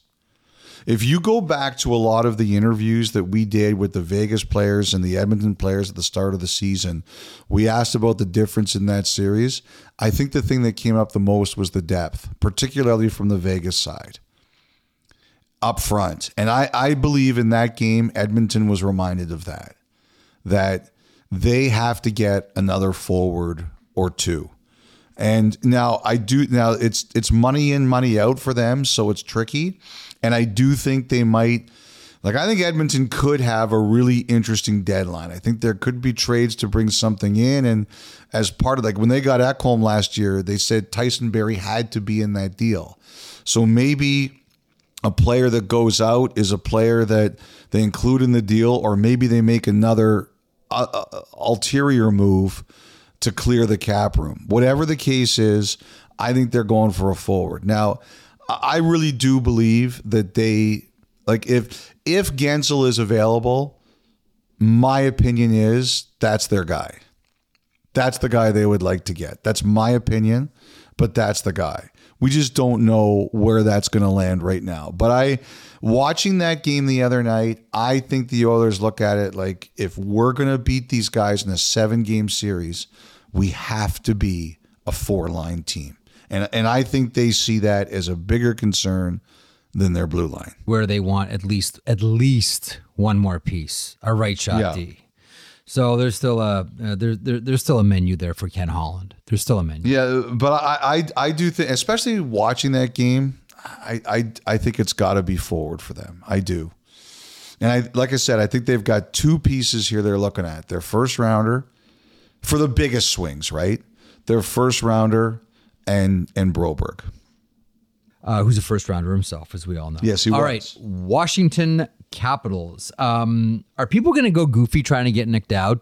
Speaker 1: If you go back to a lot of the interviews that we did with the Vegas players and the Edmonton players at the start of the season, we asked about the difference in that series. I think the thing that came up the most was the depth, particularly from the Vegas side up front. And I, I believe in that game, Edmonton was reminded of that, that they have to get another forward or two. And now I do now it's it's money in, money out for them, so it's tricky. And I do think they might like I think Edmonton could have a really interesting deadline. I think there could be trades to bring something in and as part of like when they got Ekholm last year, they said Tyson Barrie had to be in that deal. So maybe a player that goes out is a player that they include in the deal, or maybe they make another uh, uh, ulterior move to clear the cap room. Whatever the case is, I think they're going for a forward. Now, I really do believe that they like if if Guentzel is available, my opinion is that's their guy. That's the guy they would like to get. That's my opinion, but that's the guy. We just don't know where that's going to land right now. But I, watching that game the other night, I think the Oilers look at it like if we're going to beat these guys in a seven game series, we have to be a four line team. And, and I think they see that as a bigger concern than their blue line.
Speaker 2: where they want at least at least one more piece, a right shot
Speaker 1: Yeah.
Speaker 2: D. So there's still a uh, there, there there's still a menu there for Ken Holland. There's still a menu.
Speaker 1: Yeah, but I I, I do think, especially watching that game, I I, I think it's got to be forward for them. I do, and I like I said, I think they've got two pieces here they're looking at. Their first rounder for the biggest swings, right? Their first rounder and and Broberg.
Speaker 2: Uh, who's a first rounder himself, as we all know.
Speaker 1: Yes, he
Speaker 2: All
Speaker 1: was.
Speaker 2: right, Washington Capitals. Um, are people going to go goofy trying to get Nic Dowd?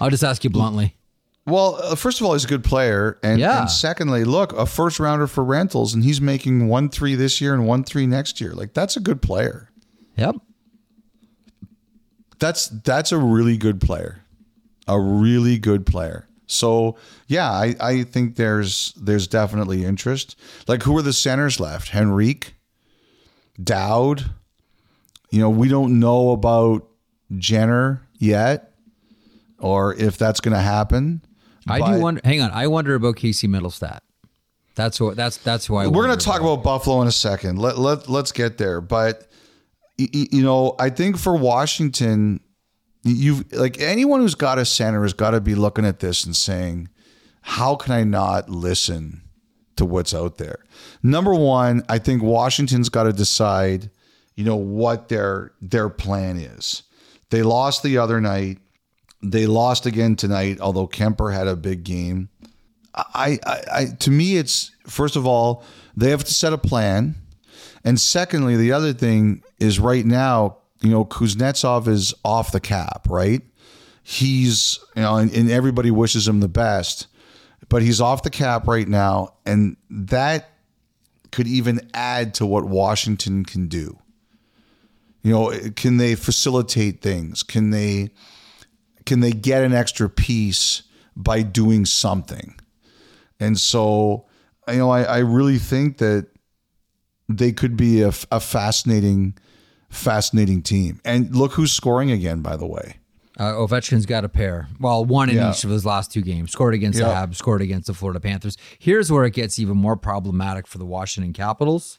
Speaker 2: I'll just ask you bluntly.
Speaker 1: Well, uh, first of all, he's a good player, and,
Speaker 2: Yeah.
Speaker 1: and secondly, look, a first rounder for rentals, and he's making one three this year and one three next year. Like that's a good player.
Speaker 2: Yep.
Speaker 1: That's that's a really good player, a really good player. So yeah, I, I think there's there's definitely interest. Like who are the centers left? Henrique, Dowd. You know we don't know about Jenner yet, or if that's going to happen.
Speaker 2: I
Speaker 1: But-
Speaker 2: do wonder. Hang on. I wonder about Casey Mittelstadt. That's what that's that's who I.
Speaker 1: We're going to talk about Buffalo in a second. Let let let's get there. But you know, I think for Washington, you've like anyone who's got a center has got to be looking at this and saying, "How can I not listen to what's out there?" Number one, I think Washington's got to decide, you know, what their their plan is. They lost the other night. They lost again tonight, although Kuemper had a big game. I, I, I to me it's first of all they have to set a plan. And secondly the other thing is right now you know kuznetsov is off the cap right? He's you know and, and everybody wishes him the best but he's off the cap right now. And that could even add to what washington can do. You know can they facilitate things? Can they can they get an extra piece by doing something and so, you know, I, I really think that they could be a, a fascinating, fascinating team. And look who's scoring again, by the way.
Speaker 2: Uh, Ovechkin's got a pair. Well, one in
Speaker 1: Yeah.
Speaker 2: each of his last two games. Scored against the Habs, scored against the Florida Panthers. Here's where it gets even more problematic for the Washington Capitals.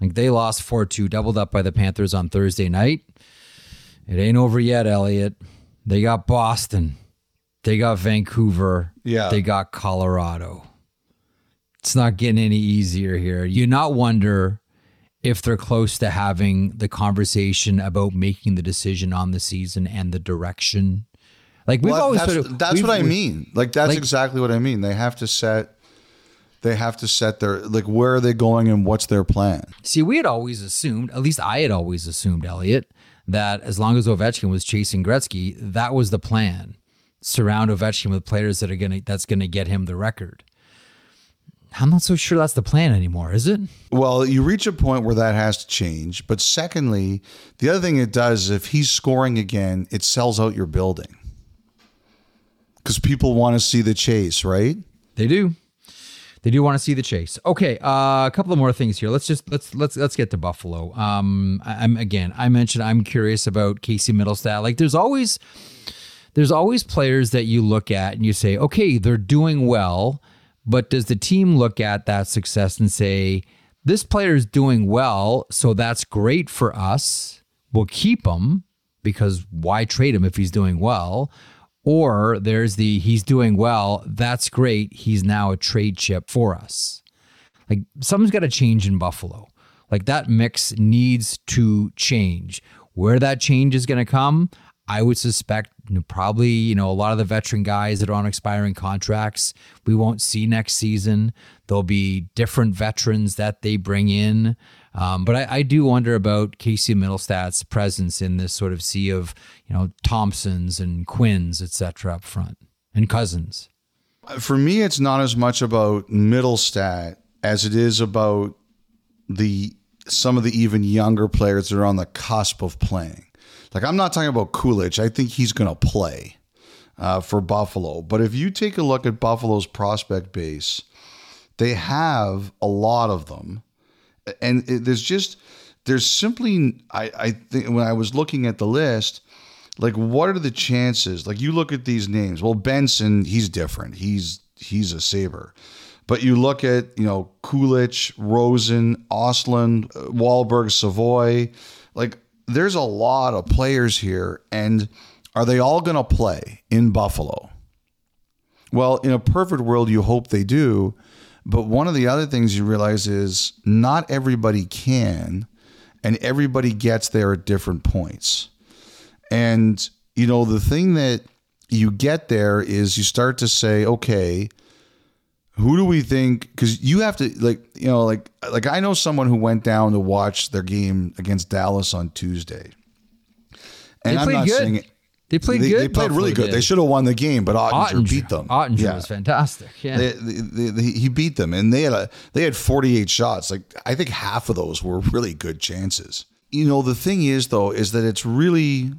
Speaker 2: Like they lost 4 2, doubled up by the Panthers on Thursday night. It ain't over yet, Elliotte. They got Boston. They got Vancouver.
Speaker 1: Yeah.
Speaker 2: They got Colorado. It's not getting any easier here. You not wonder if they're close to having the conversation about making the decision on the season and the direction. Like we've
Speaker 1: Well,
Speaker 2: always
Speaker 1: that's
Speaker 2: sort of-
Speaker 1: that's what I mean. Like that's
Speaker 2: like-
Speaker 1: exactly what I mean. They have to set. They have to set their like where are they going and what's their plan.
Speaker 2: See, we had always assumed, at least I had always assumed, Elliotte, that as long as Ovechkin was chasing Gretzky, that was the plan. Surround Ovechkin with players that are gonna that's gonna get him the record. I'm not so sure that's the plan anymore, is it?
Speaker 1: Well, you reach a point where that has to change. But secondly, the other thing it does is if he's scoring again, it sells out your building because people want to see the chase, right?
Speaker 2: They do. They do want to see the chase. Okay, uh, a couple of more things here. Let's just let's let's let's get to Buffalo. Um, I, I'm again. I mentioned I'm curious about Casey Mittelstadt. Like, there's always there's always players that you look at and you say, okay, they're doing well, but does the team look at that success and say, this player is doing well, so that's great for us. We'll keep him because why trade him if he's doing well? Or there's the he's doing well, that's great. He's now a trade chip for us. Like something's got to change in Buffalo. Like that mix needs to change. Where that change is going to come, I would suspect probably you know a lot of the veteran guys that are on expiring contracts we won't see next season. There'll be different veterans that they bring in. Um, but I, I do wonder about Casey Mittelstadt's presence in this sort of sea of you know Thompsons and Quinns, et cetera, up front, and Cozens.
Speaker 1: For me, it's not as much about Mittelstadt as it is about the some of the even younger players that are on the cusp of playing. Like I'm not talking about Kulich. I think he's going to play uh, for Buffalo. But if you take a look at Buffalo's prospect base, they have a lot of them, and it, there's just there's simply I I think when I was looking at the list. Like, what are the chances? Like, you look at these names. Well, Benson, he's different. He's he's a saber. But you look at, you know, Kulich, Rosen, Östlund, uh, Wahlberg, Savoie. Like, there's a lot of players here. And are they all going to play in Buffalo? Well, in a perfect world, you hope they do. But one of the other things you realize is not everybody can, and everybody gets there at different points. And, you know, the thing that you get there is you start to say, okay, who do we think? Because you have to, like, you know, like, like I know someone who went down to watch their game against Dallas on Tuesday. And I'm not
Speaker 2: good.
Speaker 1: saying it.
Speaker 2: They played
Speaker 1: they,
Speaker 2: good.
Speaker 1: They played
Speaker 2: Buffalo
Speaker 1: really good.
Speaker 2: did.
Speaker 1: They should have won the game, but Oettinger,
Speaker 2: Oettinger
Speaker 1: beat them.
Speaker 2: Oettinger
Speaker 1: Yeah.
Speaker 2: was fantastic. Yeah.
Speaker 1: They, they, they, he beat them, and they had a they had 48 shots. Like I think half of those were really good chances. You know, the thing is though, is that it's really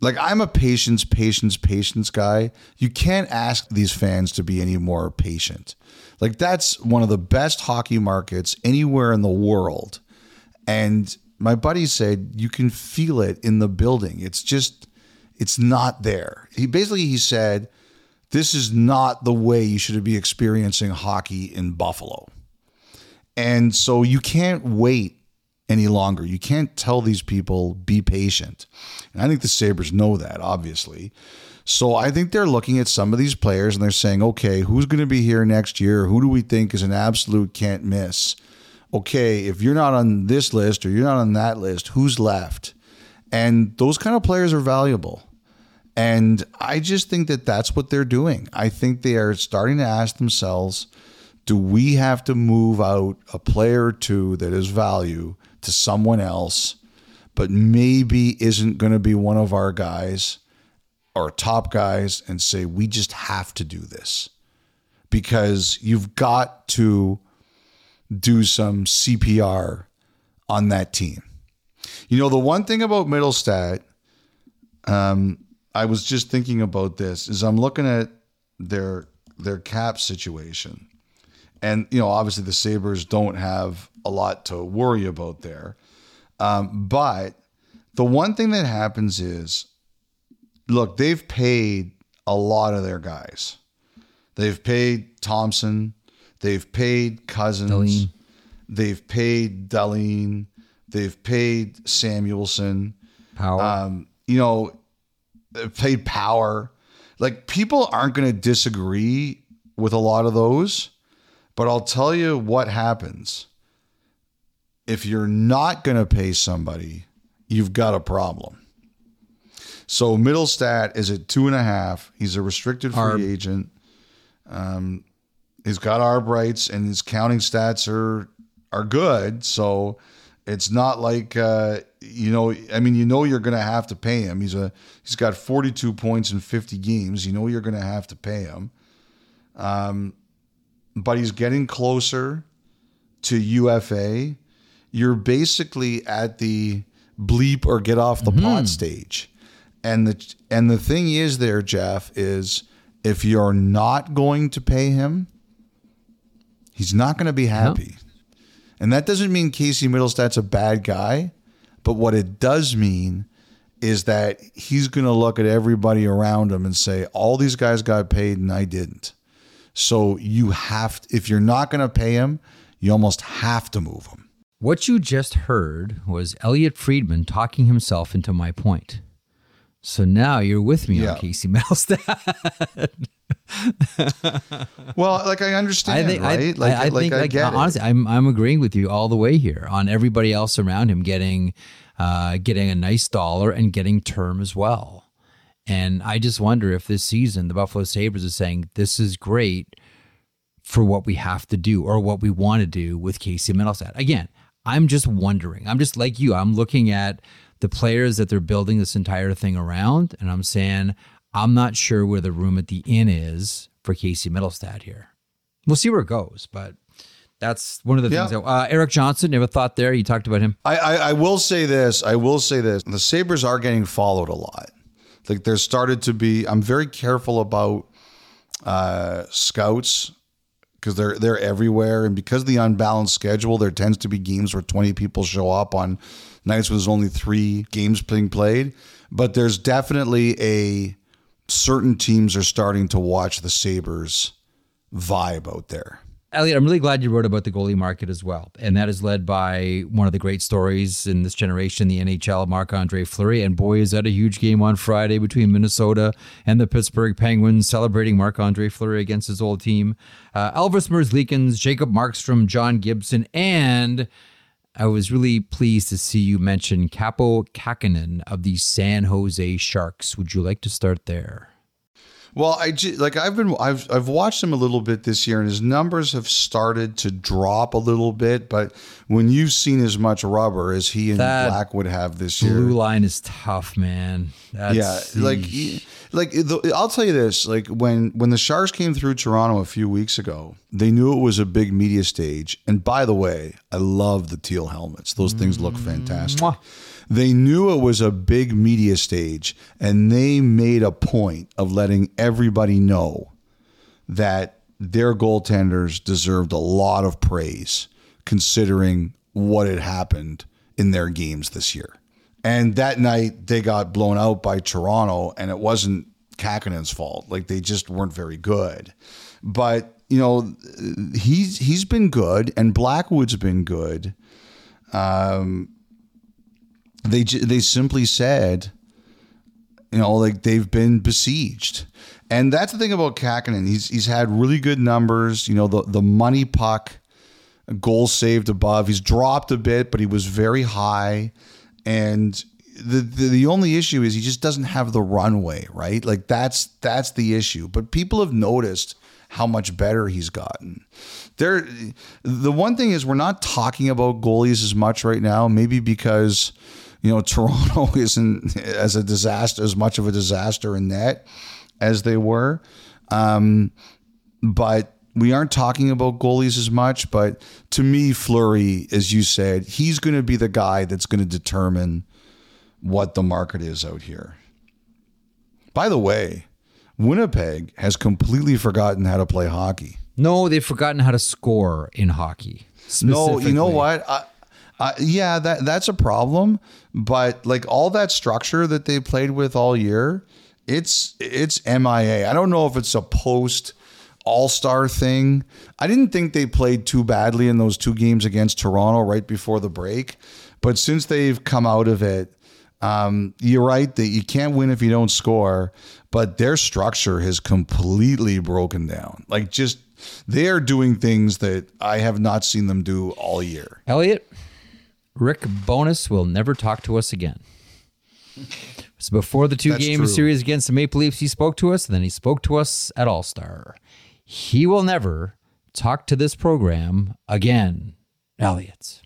Speaker 1: like I'm a patience, patience, patience guy. You can't ask these fans to be any more patient. Like that's one of the best hockey markets anywhere in the world. And my buddy said you can feel it in the building. It's just it's not there. He basically he said this is not the way you should be experiencing hockey in Buffalo. And so you can't wait any longer. You can't tell these people, be patient. And I think the Sabres know that, obviously. So I think they're looking at some of these players and they're saying, okay, who's going to be here next year? Who do we think is an absolute can't miss? Okay, if you're not on this list or you're not on that list, who's left? And those kind of players are valuable. And I just think that that's what they're doing. I think they are starting to ask themselves, do we have to move out a player or two that is value to someone else, but maybe isn't going to be one of our guys or top guys and say, we just have to do this because you've got to do some CPR on that team. You know, the one thing about Mittelstadt, um, I was just thinking about this is I'm looking at their their cap situation. And, you know, obviously the Sabres don't have a lot to worry about there. Um, but the one thing that happens is look, they've paid a lot of their guys. They've paid Thompson, they've paid
Speaker 2: Cozens,
Speaker 1: they've paid Dahlin, they've paid Samuelsson.
Speaker 2: Power.
Speaker 1: Um, you know, they've paid Power. Like people aren't going to disagree with a lot of those, but I'll tell you what happens. If you're not going to pay somebody, you've got a problem. So Mittelstadt is at two and a half. He's a restricted free
Speaker 2: Arb.
Speaker 1: agent. Um, he's got arb rights, and his counting stats are are good. So it's not like uh, you know. I mean, you know you're going to have to pay him. He's a he's got 42 points in 50 games. You know you're going to have to pay him. Um, but he's getting closer to UFA. You're basically at the bleep or get off the pot stage. And the and the thing is there, Jeff, is if you're not going to pay him, he's not going to be happy. And that doesn't mean Casey Mittelstadt's a bad guy, but what it does mean is that he's going to look at everybody around him and say, all these guys got paid and I didn't. So you have, if you're not going to pay him, you almost have to move him.
Speaker 2: What you just heard was Elliotte Friedman talking himself into my point. So now you're with me
Speaker 1: Yeah.
Speaker 2: on Casey Mittelstadt.
Speaker 1: Well, like I understand, right?
Speaker 2: I,
Speaker 1: like,
Speaker 2: I, I
Speaker 1: like
Speaker 2: think,
Speaker 1: I
Speaker 2: like,
Speaker 1: get it.
Speaker 2: honestly, I'm I'm agreeing with you all the way here on everybody else around him getting, uh, getting a nice dollar and getting term as well. And I just wonder if this season the Buffalo Sabres is saying this is great for what we have to do or what we want to do with Casey Mittelstadt. Again, I'm just wondering. I'm just like you. I'm looking at the players that they're building this entire thing around, and I'm saying I'm not sure where the room at the inn is for Casey Mittelstadt here. We'll see where it goes, but that's one of the
Speaker 1: Yeah.
Speaker 2: things. That, uh, Erik Johnson, you have thought there? You talked about him.
Speaker 1: I, I, I will say this. I will say this. The Sabres are getting followed a lot. Like there's started to be. I'm very careful about uh, scouts because they're they're everywhere, and because of the unbalanced schedule, there tends to be games where 20 people show up on nights where there's only three games being played. But there's definitely a certain teams are starting to watch the Sabres vibe out there.
Speaker 2: Elliotte, I'm really glad you wrote about the goalie market as well. And that is led by one of the great stories in this generation, the NHL, Marc Andre Fleury. And boy, is that a huge game on Friday between Minnesota and the Pittsburgh Penguins, celebrating Marc Andre Fleury against his old team. Uh, Elvis Merzlikins, Jacob Markstrom, John Gibson, and I was really pleased to see you mention Kaapo Kahkonen of the San Jose Sharks. Would you like to start there?
Speaker 1: Well, I like I've been I've I've watched him a little bit this year, and his numbers have started to drop a little bit. But when you've seen as much rubber as he and
Speaker 2: That
Speaker 1: Blackwood have this year,
Speaker 2: Blue line is tough, man. That's,
Speaker 1: yeah, like like the, I'll tell you this: like when when the Sharks came through Toronto a few weeks ago, they knew it was a big media stage. And by the way, I love the teal helmets; those things look fantastic.
Speaker 2: Mwah.
Speaker 1: They knew it was a big media stage, and they made a point of letting everybody know that their goaltenders deserved a lot of praise considering what had happened in their games this year. And that night they got blown out by Toronto, and it wasn't Kahkonen's fault. Like they just weren't very good. But you know, he's he's been good, and Blackwood's been good. Um, they they simply said, you know, like they've been besieged, and that's the thing about Kahkonen. He's he's had really good numbers. You know, the the MoneyPuck, goal saved above. He's dropped a bit, but he was very high, and the, the the only issue is he just doesn't have the runway, right? Like that's that's the issue. But people have noticed how much better he's gotten. There the one thing is we're not talking about goalies as much right now, maybe because you know Toronto isn't as a disaster as much of a disaster in net as they were. Um, but we aren't talking about goalies as much, but to me, Fleury, as you said, he's going to be the guy that's going to determine what the market is out here. By the way, Winnipeg has completely forgotten how to play hockey.
Speaker 2: No, they've forgotten how to score in hockey.
Speaker 1: No, you know what? I, I, yeah, that that's a problem. But like all that structure that they played with all year, it's it's MIA. I don't know if it's a post all star thing. I didn't think they played too badly in those two games against Toronto right before the break, but since they've come out of it, um, you're right that you can't win if you don't score, but their structure has completely broken down. Like just they are doing things that I have not seen them do all year.
Speaker 2: Elliotte, Rick Bowness will never talk to us again. So before the two
Speaker 1: That's
Speaker 2: game
Speaker 1: true.
Speaker 2: series against the Maple Leafs, he spoke to us, and then he spoke to us at All Star. He will never talk to this program again, Elliotte.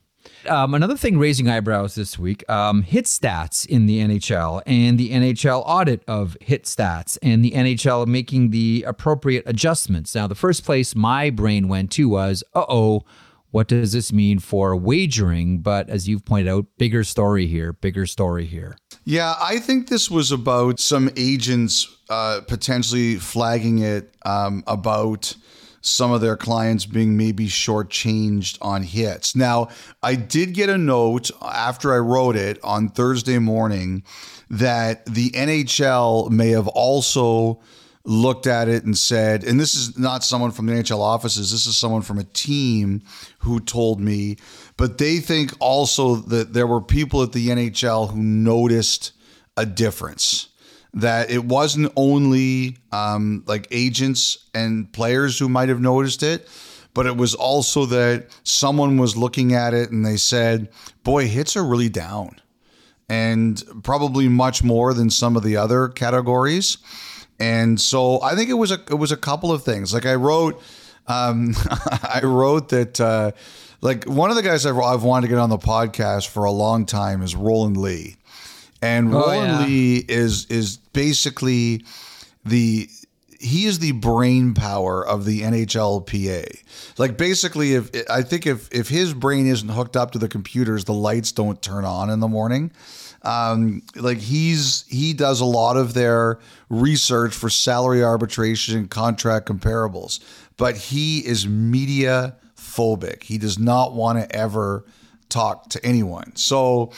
Speaker 2: Um, another thing raising eyebrows this week um, hit stats in the NHL and the NHL audit of hit stats and the NHL making the appropriate adjustments. Now, the first place my brain went to was, uh oh, what does this mean for wagering? But as you've pointed out, bigger story here, bigger story here.
Speaker 1: Yeah, I think this was about some agents uh, potentially flagging it um, about some of their clients being maybe shortchanged on hits. Now, I did get a note after I wrote it on Thursday morning that the NHL may have also looked at it and said, and this is not someone from the NHL offices, this is someone from a team who told me, but they think also that there were people at the NHL who noticed a difference. That it wasn't only um, like agents and players who might have noticed it, but it was also that someone was looking at it and they said, boy, hits are really down and probably much more than some of the other categories. And so I think it was a it was a couple of things. Like I wrote, um, I wrote that uh, like one of the guys I've, I've wanted to get on the podcast for a long time is Roland Lee, and
Speaker 2: Oh,
Speaker 1: Roland
Speaker 2: yeah.
Speaker 1: Lee is is basically the he is the brain power of the NHLPA. Like basically, if I think if if his brain isn't hooked up to the computers, the lights don't turn on in the morning. Um, like he's he does a lot of their research for salary arbitration and contract comparables, but he is media phobic. He does not want to ever talk to anyone. So.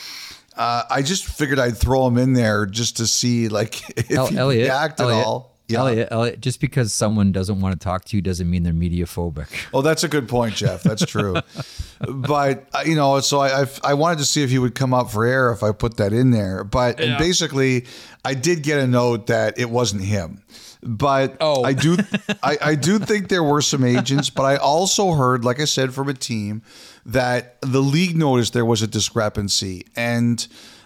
Speaker 1: Uh, I just figured I'd throw him in there just to see, like, if
Speaker 2: El-
Speaker 1: he
Speaker 2: Elliotte,
Speaker 1: react at
Speaker 2: Elliotte,
Speaker 1: all.
Speaker 2: Elliotte, Elliotte, just because someone doesn't want to talk to you doesn't mean they're media phobic.
Speaker 1: Oh, that's a good point, Jeff. That's true. but uh, you know, so I, I I wanted to see if he would come up for air if I put that in there. But and basically, I did get a note that it wasn't him. But
Speaker 2: Oh.
Speaker 1: I do I, I do think there were some agents, but I also heard, like I said, from a team that the league noticed there was a discrepancy. And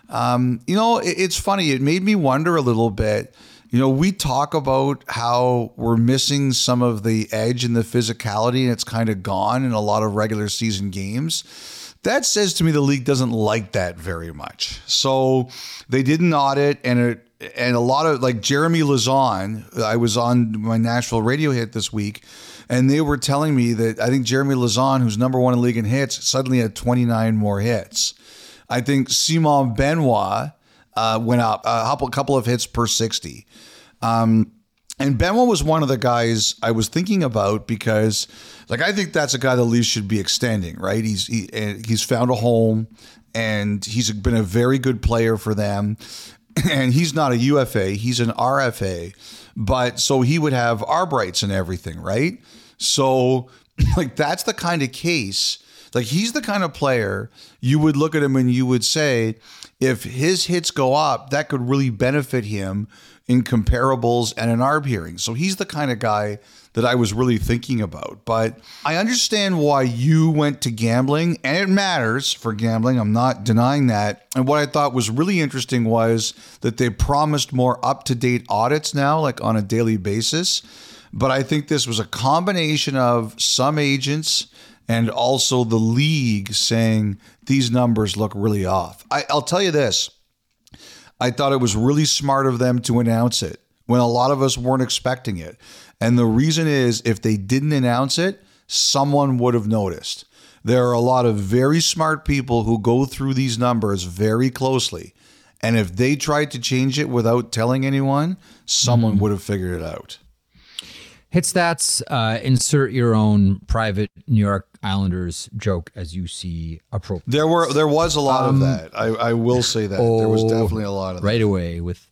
Speaker 1: um, you know, it, it's funny. It made me wonder a little bit. You know, we talk about how we're missing some of the edge and the physicality, and it's kind of gone in a lot of regular season games. That says to me the league doesn't like that very much. So they did an audit, and it and a lot of like Jeremy Lauzon. I was on my Nashville radio hit this week, and they were telling me that I think Jeremy Lauzon, who's number one in league in hits, suddenly had 29 more hits. I think Simon Benoit uh, went up a couple, of hits per 60. Um, and Benoit was one of the guys I was thinking about because, like, I think that's a guy the Leafs should be extending, right? He's he, he's found a home, and he's been a very good player for them. and he's not a UFA, he's an RFA. But so he would have arb rights and everything, right? So, like, that's the kind of case. Like, he's the kind of player you would look at him and you would say, if his hits go up, that could really benefit him in comparables and in ARB hearings. So, he's the kind of guy that I was really thinking about. But I understand why you went to gambling, and it matters for gambling. I'm not denying that. And what I thought was really interesting was that they promised more up to date audits now, like on a daily basis. But I think this was a combination of some agents and also the league saying these numbers look really off. I, I'll tell you this I thought it was really smart of them to announce it when a lot of us weren't expecting it. And the reason is if they didn't announce it, someone would have noticed. There are a lot of very smart people who go through these numbers very closely. And if they tried to change it without telling anyone, someone mm-hmm. would have figured it out.
Speaker 2: Hit stats, uh, insert your own private New York Islanders joke as you see appropriate.
Speaker 1: There were there was a lot um, of that. I, I will say that. Oh, there was oh, definitely a lot of
Speaker 2: right
Speaker 1: that.
Speaker 2: away with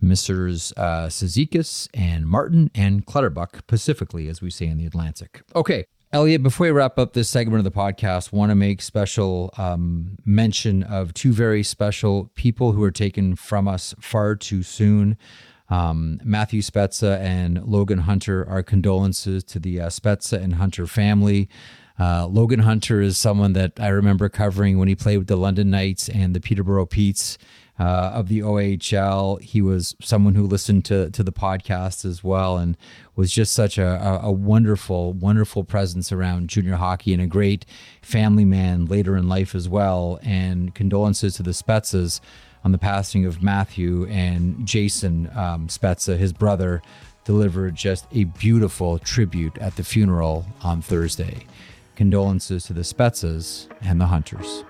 Speaker 2: Messrs. Uh, Cizikas and Martin and Clutterbuck, specifically, as we say in the Atlantic. Okay. Elliotte, before we wrap up this segment of the podcast, want to make special um, mention of two very special people who are taken from us far too soon. Um, Matthew Spezza and Logan Hunter. Our condolences to the uh, Spezza and Hunter family. Uh, Logan Hunter is someone that I remember covering when he played with the London Knights and the Peterborough Petes uh, of the OHL. He was someone who listened to to the podcast as well, and was just such a, a, wonderful, wonderful presence around junior hockey and a great family man later in life as well. And condolences to the Spezzas on the passing of Matthew and Jason um, Spezza, his brother, delivered just a beautiful tribute at the funeral on Thursday. Condolences to the Spezzas and the Hunters.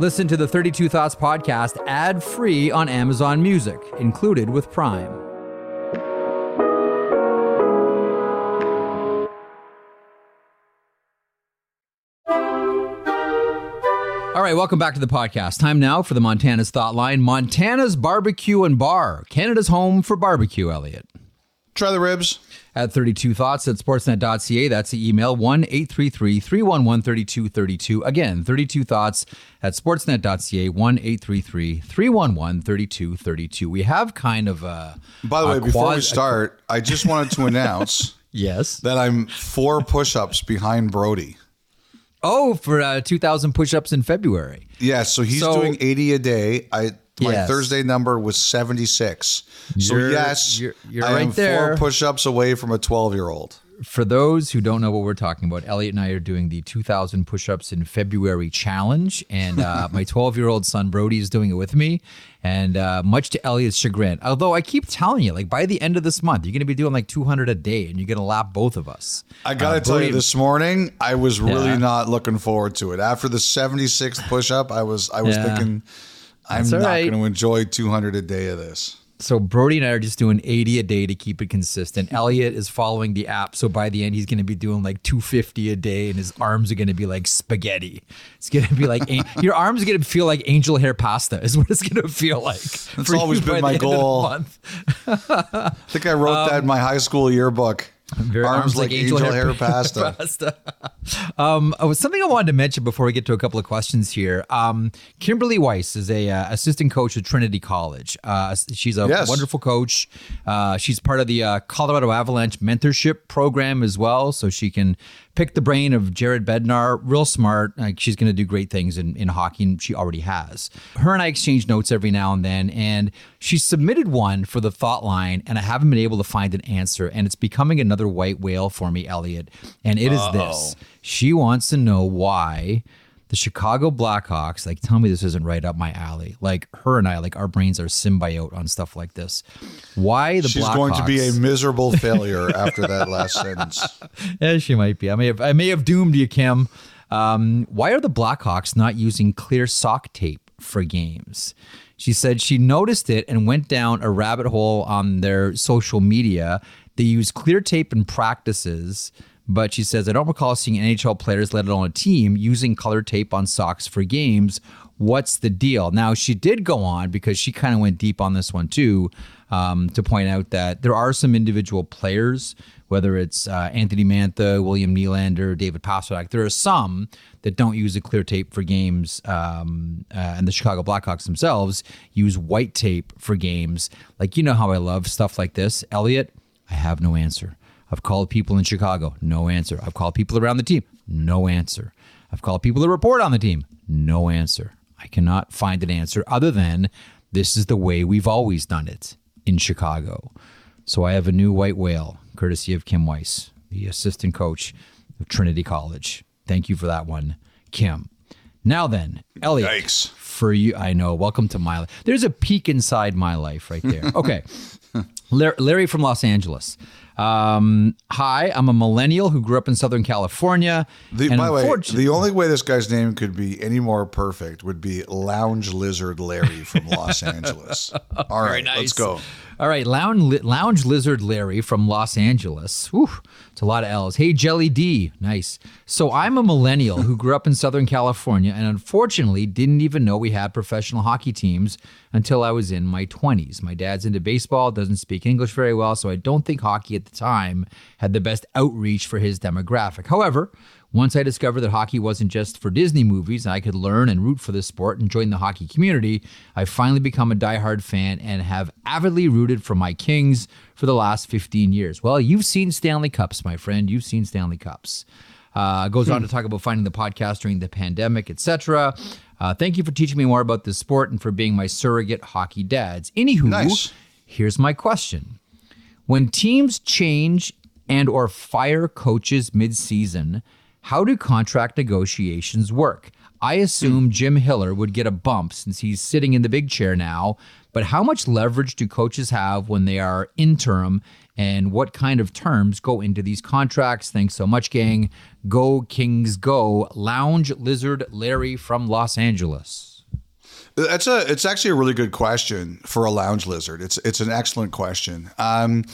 Speaker 2: Listen to the 32 Thoughts podcast ad free on Amazon Music, included with Prime. Right, welcome back to the podcast. Time now for the Montana's Thought Line Montana's Barbecue and Bar, Canada's home for barbecue, Elliotte.
Speaker 1: Try the ribs
Speaker 2: at 32 thoughts at sportsnet.ca. That's the email 1 833 311 3232. Again, 32 thoughts at sportsnet.ca 1 833 311 3232. We have kind of a.
Speaker 1: By the way, quad- before we start, I just wanted to announce
Speaker 2: yes
Speaker 1: that I'm four push ups behind Brody.
Speaker 2: Oh, for uh, 2,000 push ups in February.
Speaker 1: Yeah, so he's so, doing 80 a day. I my yes. Thursday number was 76. So you're, yes, you're, you're I right am there. four push-ups away from a 12-year-old.
Speaker 2: For those who don't know what we're talking about, Elliotte and I are doing the 2,000 push-ups in February challenge, and uh, my 12-year-old son Brody is doing it with me. And uh, much to Elliotte's chagrin, although I keep telling you, like by the end of this month, you're going to be doing like 200 a day, and you're going to lap both of us.
Speaker 1: I got to uh, tell you, this morning I was really yeah. not looking forward to it. After the 76th push-up, I was I was yeah. thinking I'm not right. going to enjoy 200 a day of this.
Speaker 2: So Brody and I are just doing 80 a day to keep it consistent. Elliotte is following the app, so by the end he's going to be doing like 250 a day, and his arms are going to be like spaghetti. It's going to be like your arms are going to feel like angel hair pasta. Is what it's going to feel like.
Speaker 1: That's always been my goal. I think I wrote um, that in my high school yearbook. Very, arms, arms like, like, angel, angel hair, hair, pasta. pasta.
Speaker 2: um, was something I wanted to mention before we get to a couple of questions here. Um, Kimberly Weiss is a uh, assistant coach at Trinity College. Uh, she's a yes. wonderful coach. Uh, she's part of the uh, Colorado Avalanche mentorship program as well, so she can pick the brain of Jared Bednar, real smart. Like she's going to do great things in, in hockey, and she already has. Her and I exchange notes every now and then, and she submitted one for the thought line, and I haven't been able to find an answer. And it's becoming another white whale for me, Elliotte. And it is Uh-oh. this oh. she wants to know why the Chicago Blackhawks, like, tell me this isn't right up my alley. Like, her and I, like, our brains are symbiote on stuff like this. Why the
Speaker 1: She's
Speaker 2: Blackhawks?
Speaker 1: going to be a miserable failure after that last sentence.
Speaker 2: Yeah, she might be. I may have, I may have doomed you, Kim. Um, why are the Blackhawks not using clear sock tape for games? She said she noticed it and went down a rabbit hole on their social media. They use clear tape in practices But she says, I don't recall seeing NHL players, let alone a team, using color tape on socks for games. What's the deal? Now, she did go on because she kind of went deep on this one too, um, to point out that there are some individual players, whether it's uh, Anthony Mantha, William Nylander, David Pastrnak, there are some that don't use a clear tape for games, um, uh, and the Chicago Blackhawks themselves use white tape for games. Like, you know how I love stuff like this. Elliot, I have no answer. I've called people in Chicago, no answer. I've called people around the team, no answer. I've called people that report on the team, no answer. I cannot find an answer other than this is the way we've always done it in Chicago. So I have a new white whale, courtesy of Kim Weiss, the assistant coach of Trinity College. Thank you for that one, Kim. Now then, Elliotte,
Speaker 1: Yikes.
Speaker 2: for you, I know. Welcome to my life. There's a peek inside my life right there. Okay, Larry from Los Angeles. Um, hi, I'm a millennial who grew up in Southern California.
Speaker 1: The, by the way, the only way this guy's name could be any more perfect would be Lounge Lizard Larry from Los Angeles. All right, let's go.
Speaker 2: All right, Lounge, Lounge Lizard Larry from Los Angeles. Whew, it's a lot of L's. Hey, Jelly D. Nice. So I'm a millennial who grew up in Southern California and unfortunately didn't even know we had professional hockey teams until I was in my 20s. My dad's into baseball, doesn't speak English very well, so I don't think hockey at the time had the best outreach for his demographic. However, once I discovered that hockey wasn't just for Disney movies and I could learn and root for the sport and join the hockey community, I finally become a diehard fan and have avidly rooted for my Kings for the last 15 years. Well, you've seen Stanley Cups, my friend. You've seen Stanley Cups. Uh, goes on to talk about finding the podcast during the pandemic, etc. Uh, thank you for teaching me more about this sport and for being my surrogate hockey dads. Anywho,
Speaker 1: Nice.
Speaker 2: here's my question when teams change and or fire coaches mid-season how do contract negotiations work i assume jim hiller would get a bump since he's sitting in the big chair now but how much leverage do coaches have when they are interim and what kind of terms go into these contracts thanks so much gang go kings go lounge lizard larry from los angeles
Speaker 1: That's a. It's actually a really good question for a lounge lizard. It's it's an excellent question. Um,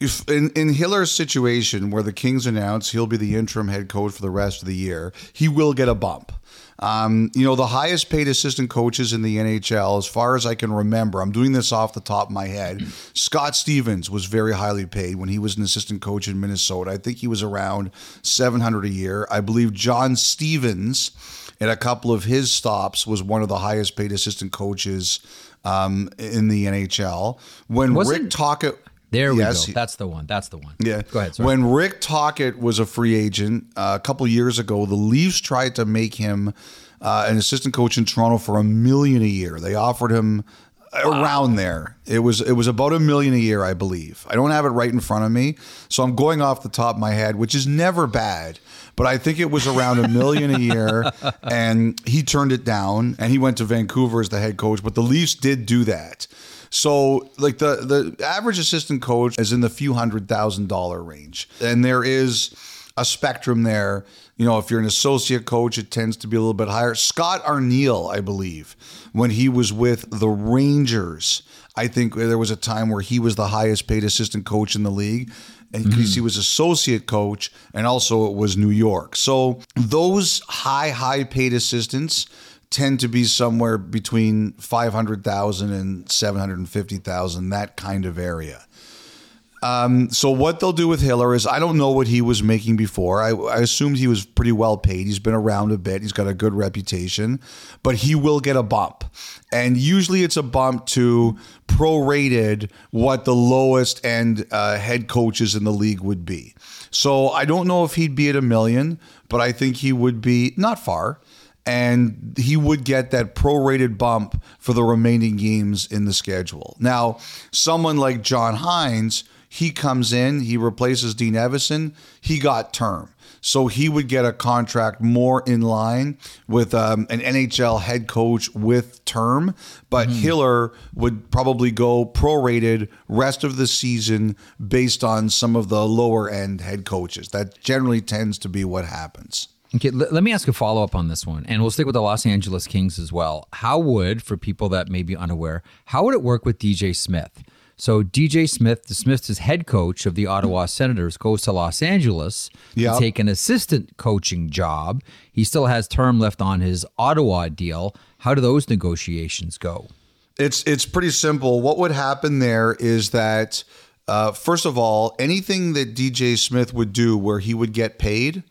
Speaker 1: if in in Hiller's situation, where the Kings announce he'll be the interim head coach for the rest of the year, he will get a bump. Um, you know, the highest paid assistant coaches in the NHL, as far as I can remember, I'm doing this off the top of my head. Scott Stevens was very highly paid when he was an assistant coach in Minnesota. I think he was around 700 a year. I believe John Stevens, at a couple of his stops, was one of the highest paid assistant coaches um, in the NHL. When
Speaker 2: Wasn't-
Speaker 1: Rick
Speaker 2: there we
Speaker 1: Yes,
Speaker 2: go that's the one that's the one
Speaker 1: yeah.
Speaker 2: go ahead sorry.
Speaker 1: When Rick Tocchet was a free agent uh, a couple years ago, the Leafs tried to make him uh, an assistant coach in Toronto for a million a year. They offered him around there. It was it was about a million a year, I believe. I don't have it right in front of me, so I'm going off the top of my head, which is never bad. But I think it was around a million a year, and he turned it down, and he went to Vancouver as the head coach. But the Leafs did do that. So, like the the average assistant coach is in the few hundred thousand dollar range, and there is a spectrum there. You know, if you're an associate coach, it tends to be a little bit higher. Scott Arniel, I believe, when he was with the Rangers, I think there was a time where he was the highest paid assistant coach in the league. And because hmm. he was associate coach, and also it was New York. So those high, high paid assistants tend to be somewhere between 500,000 and 750,000, that kind of area. Um, so what they'll do with Hiller is I don't know what he was making before. I, I assumed he was pretty well paid. He's been around a bit. He's got a good reputation, but he will get a bump. And usually it's a bump to prorated what the lowest end uh, head coaches in the league would be. So I don't know if he'd be at a million, but I think he would be not far and he would get that prorated bump for the remaining games in the schedule. Now, someone like John Hynes, he comes in, he replaces Dean Evason, he got term. So he would get a contract more in line with um, an NHL head coach with term, but Hiller would probably go prorated rest of the season based on some of the lower end head coaches. That generally tends to be what happens.
Speaker 2: Okay, let, let me ask a follow up on this one, and we'll stick with the Los Angeles Kings as well. How would, for people that may be unaware, how would it work with DJ Smith? So DJ Smith, dismissed as head coach of the Ottawa Senators, goes to Los Angeles
Speaker 1: Yep.
Speaker 2: to take an assistant coaching job. He still has term left on his Ottawa deal. How do those negotiations go?
Speaker 1: It's it's pretty simple. What would happen there is that uh, first of all, anything that DJ Smith would do where he would get paid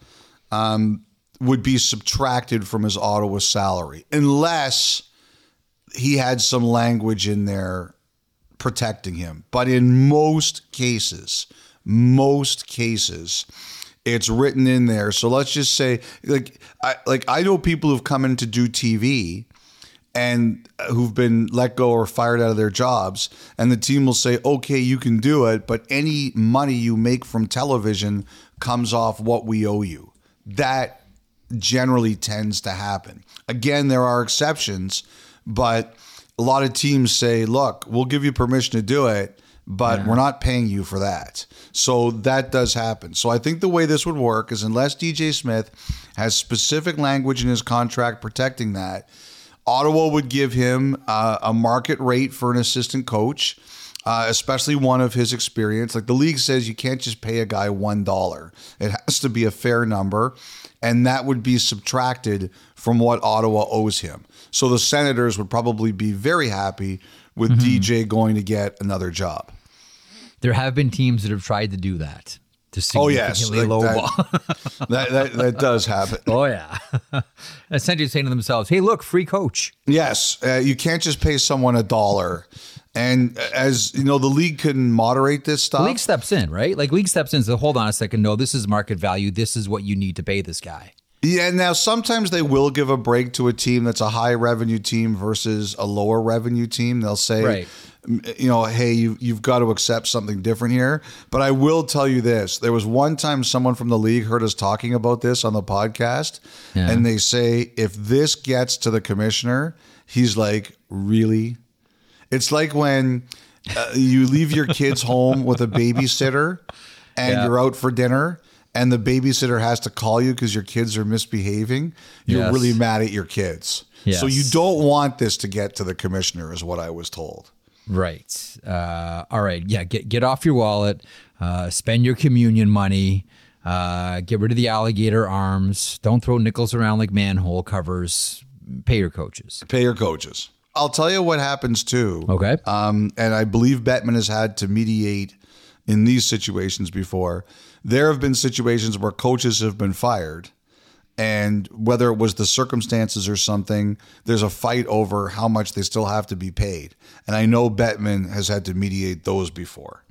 Speaker 1: um, would be subtracted from his Ottawa salary, unless he had some language in there protecting him. But in most cases, most cases, it's written in there. So let's just say, like, I like I know people who've come in to do TV and who've been let go or fired out of their jobs, and the team will say, "Okay, you can do it, but any money you make from television comes off what we owe you." That generally tends to happen. Again, there are exceptions, but a lot of teams say, "Look, we'll give you permission to do it." But we're not paying you for that. So that does happen. So I think the way this would work is unless DJ Smith has specific language in his contract protecting that, Ottawa would give him uh, a market rate for an assistant coach, uh, especially one of his experience. Like the league says, you can't just pay a guy one dollar; it has to be a fair number, and that would be subtracted from what Ottawa owes him. So the Senators would probably be very happy with DJ going to get another job.
Speaker 2: There have been teams that have tried to do that. To
Speaker 1: Oh yes,
Speaker 2: lowball.
Speaker 1: that, that, that that does happen.
Speaker 2: Oh yeah. Essentially saying to themselves, "Hey, look, free coach."
Speaker 1: Yes, uh, you can't just pay someone a dollar. And as you know, the league can moderate this stuff.
Speaker 2: League steps in, right? Like league steps in. So hold on a second. No, this is market value. This is what you need to pay this guy.
Speaker 1: Yeah, now sometimes they will give a break to a team that's a high revenue team versus a lower revenue team. They'll say,
Speaker 2: Right.
Speaker 1: you know, hey, you, you've got to accept something different here. But I will tell you this there was one time someone from the league heard us talking about this on the podcast,
Speaker 2: Yeah.
Speaker 1: and they say, if this gets to the commissioner, he's like, really? It's like when uh, you leave your kids home with a babysitter and
Speaker 2: Yeah.
Speaker 1: you're out for dinner and the babysitter has to call you because your kids are misbehaving. You're
Speaker 2: Yes.
Speaker 1: really mad at your kids.
Speaker 2: Yes.
Speaker 1: So you don't want this to get to the commissioner, is what I was told.
Speaker 2: Right. Uh, all right. Yeah. Get get off your wallet. Uh, spend your communion money. Uh, get rid of the alligator arms. Don't throw nickels around like manhole covers. Pay your coaches.
Speaker 1: Pay your coaches. I'll tell you what happens too.
Speaker 2: Okay.
Speaker 1: Um, and I believe Bettman has had to mediate in these situations before. There have been situations where coaches have been fired, and whether it was the circumstances or something, there's a fight over how much they still have to be paid. And I know Bettman has had to mediate those before.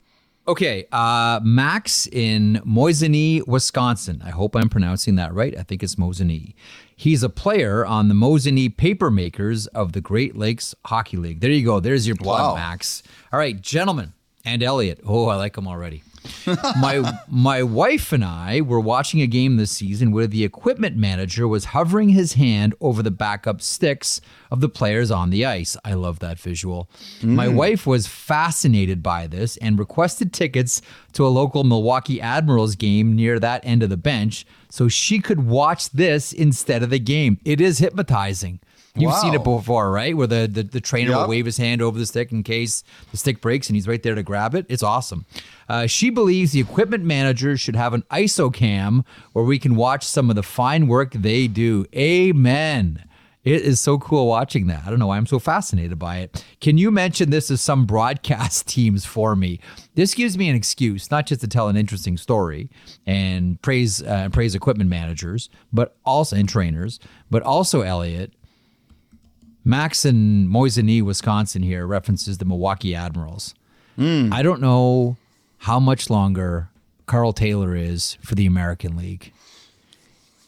Speaker 2: Okay, uh, Max in Mosinee, Wisconsin. I hope I'm pronouncing that right. I think it's Mosinee. He's a player on the Mosinee Papermakers of the Great Lakes Hockey League. There you go. There's your plug,
Speaker 1: Wow.
Speaker 2: Max. All right, gentlemen, and Elliotte. Oh, I like him already. my my wife and I were watching a game this season where the equipment manager was hovering his hand over the backup sticks of the players on the ice. I love that visual. My mm. wife was fascinated by this and requested tickets to a local Milwaukee Admirals game near that end of the bench so she could watch this instead of the game. It is hypnotizing. You've seen it before, right? Where the, the, the trainer will wave his hand over the stick in case the stick breaks and he's right there to grab it. It's awesome. Uh, she believes the equipment manager should have an ISO cam where we can watch some of the fine work they do. Amen. It is so cool watching that. I don't know why I'm so fascinated by it. Can you mention this as some broadcast teams for me? This gives me an excuse, not just to tell an interesting story and praise uh, praise equipment managers, but also and trainers, but also Elliotte. Max in Mosinee, Wisconsin here references the Milwaukee Admirals. Hmm. I don't know how much longer Karl Taylor is for the American League.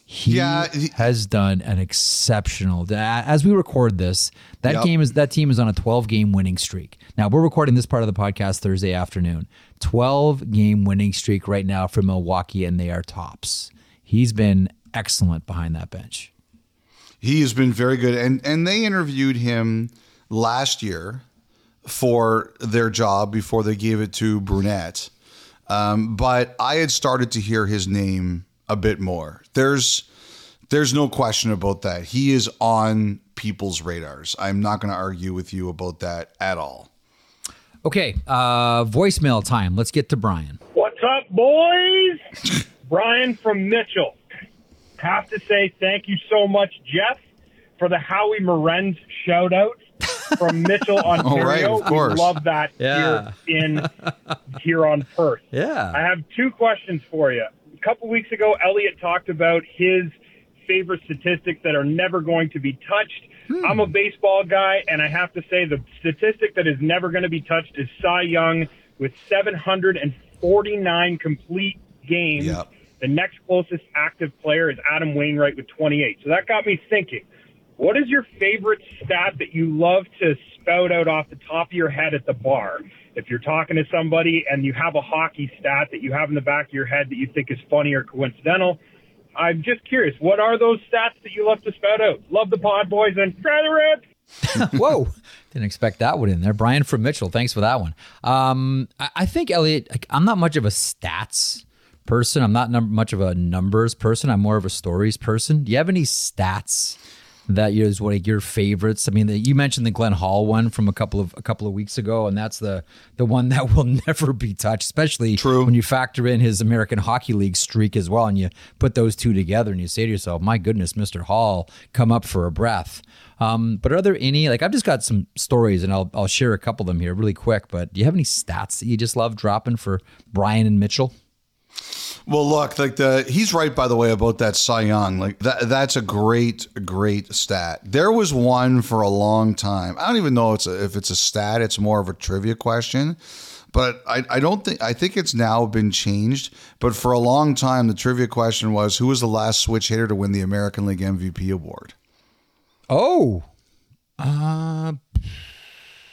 Speaker 2: He
Speaker 1: Yeah, he-
Speaker 2: has done an exceptional. As we record this, that
Speaker 1: Yep.
Speaker 2: game is that team is on a 12 game winning streak. Now we're recording this part of the podcast Thursday afternoon. 12 game winning streak right now for Milwaukee, and they are tops. He's been excellent behind that bench.
Speaker 1: He has been very good, and and they interviewed him last year for their job before they gave it to Brunette. Um, but I had started to hear his name a bit more. There's there's no question about that. He is on people's radars. I'm not going to argue with you about that at all.
Speaker 2: Okay, uh, voicemail time. Let's get to Brian.
Speaker 4: What's up, boys? Brian from Mitchell. Have to say thank you so much, Jeff, for the Howie Morenz shout out from Mitchell, Ontario.
Speaker 1: right, of course.
Speaker 4: We love that
Speaker 2: Yeah.
Speaker 4: here in here on Perth.
Speaker 2: Yeah.
Speaker 4: I have two questions for you. A couple weeks ago, Elliot talked about his favorite statistics that are never going to be touched. Hmm. I'm a baseball guy, and I have to say the statistic that is never going to be touched is Cy Young with 749 complete games.
Speaker 1: Yep.
Speaker 4: The next closest active player is Adam Wainwright with 28. So that got me thinking. What is your favorite stat that you love to spout out off the top of your head at the bar? If you're talking to somebody and you have a hockey stat that you have in the back of your head that you think is funny or coincidental, I'm just curious. What are those stats that you love to spout out? Love the pod, boys, and try the rip.
Speaker 2: Whoa. Didn't expect that one in there. Brian from Mitchell. Thanks for that one. Um, I, I think, Elliotte, like, I'm not much of a stats person. I'm not num- much of a numbers person. I'm more of a stories person. Do you have any stats that is one of your favorites? I mean, the, you mentioned the Glenn Hall one from a couple of a couple of weeks ago, and that's the the one that will never be touched. Especially
Speaker 1: True.
Speaker 2: when you factor in his American Hockey League streak as well, and you put those two together, and you say to yourself, "My goodness, Mister Hall, come up for a breath." Um, but are there any like I've just got some stories, and I'll I'll share a couple of them here really quick. But do you have any stats that you just love dropping for Brian and Mitchell?
Speaker 1: Well, look, like the he's right by the way about that Cy Young. Like that that's a great great stat. There was one for a long time. I don't even know it's a, if it's a stat. It's more of a trivia question. But I, I don't think I think it's now been changed. But for a long time, the trivia question was who was the last switch hitter to win the American League MVP award.
Speaker 2: Oh, uh,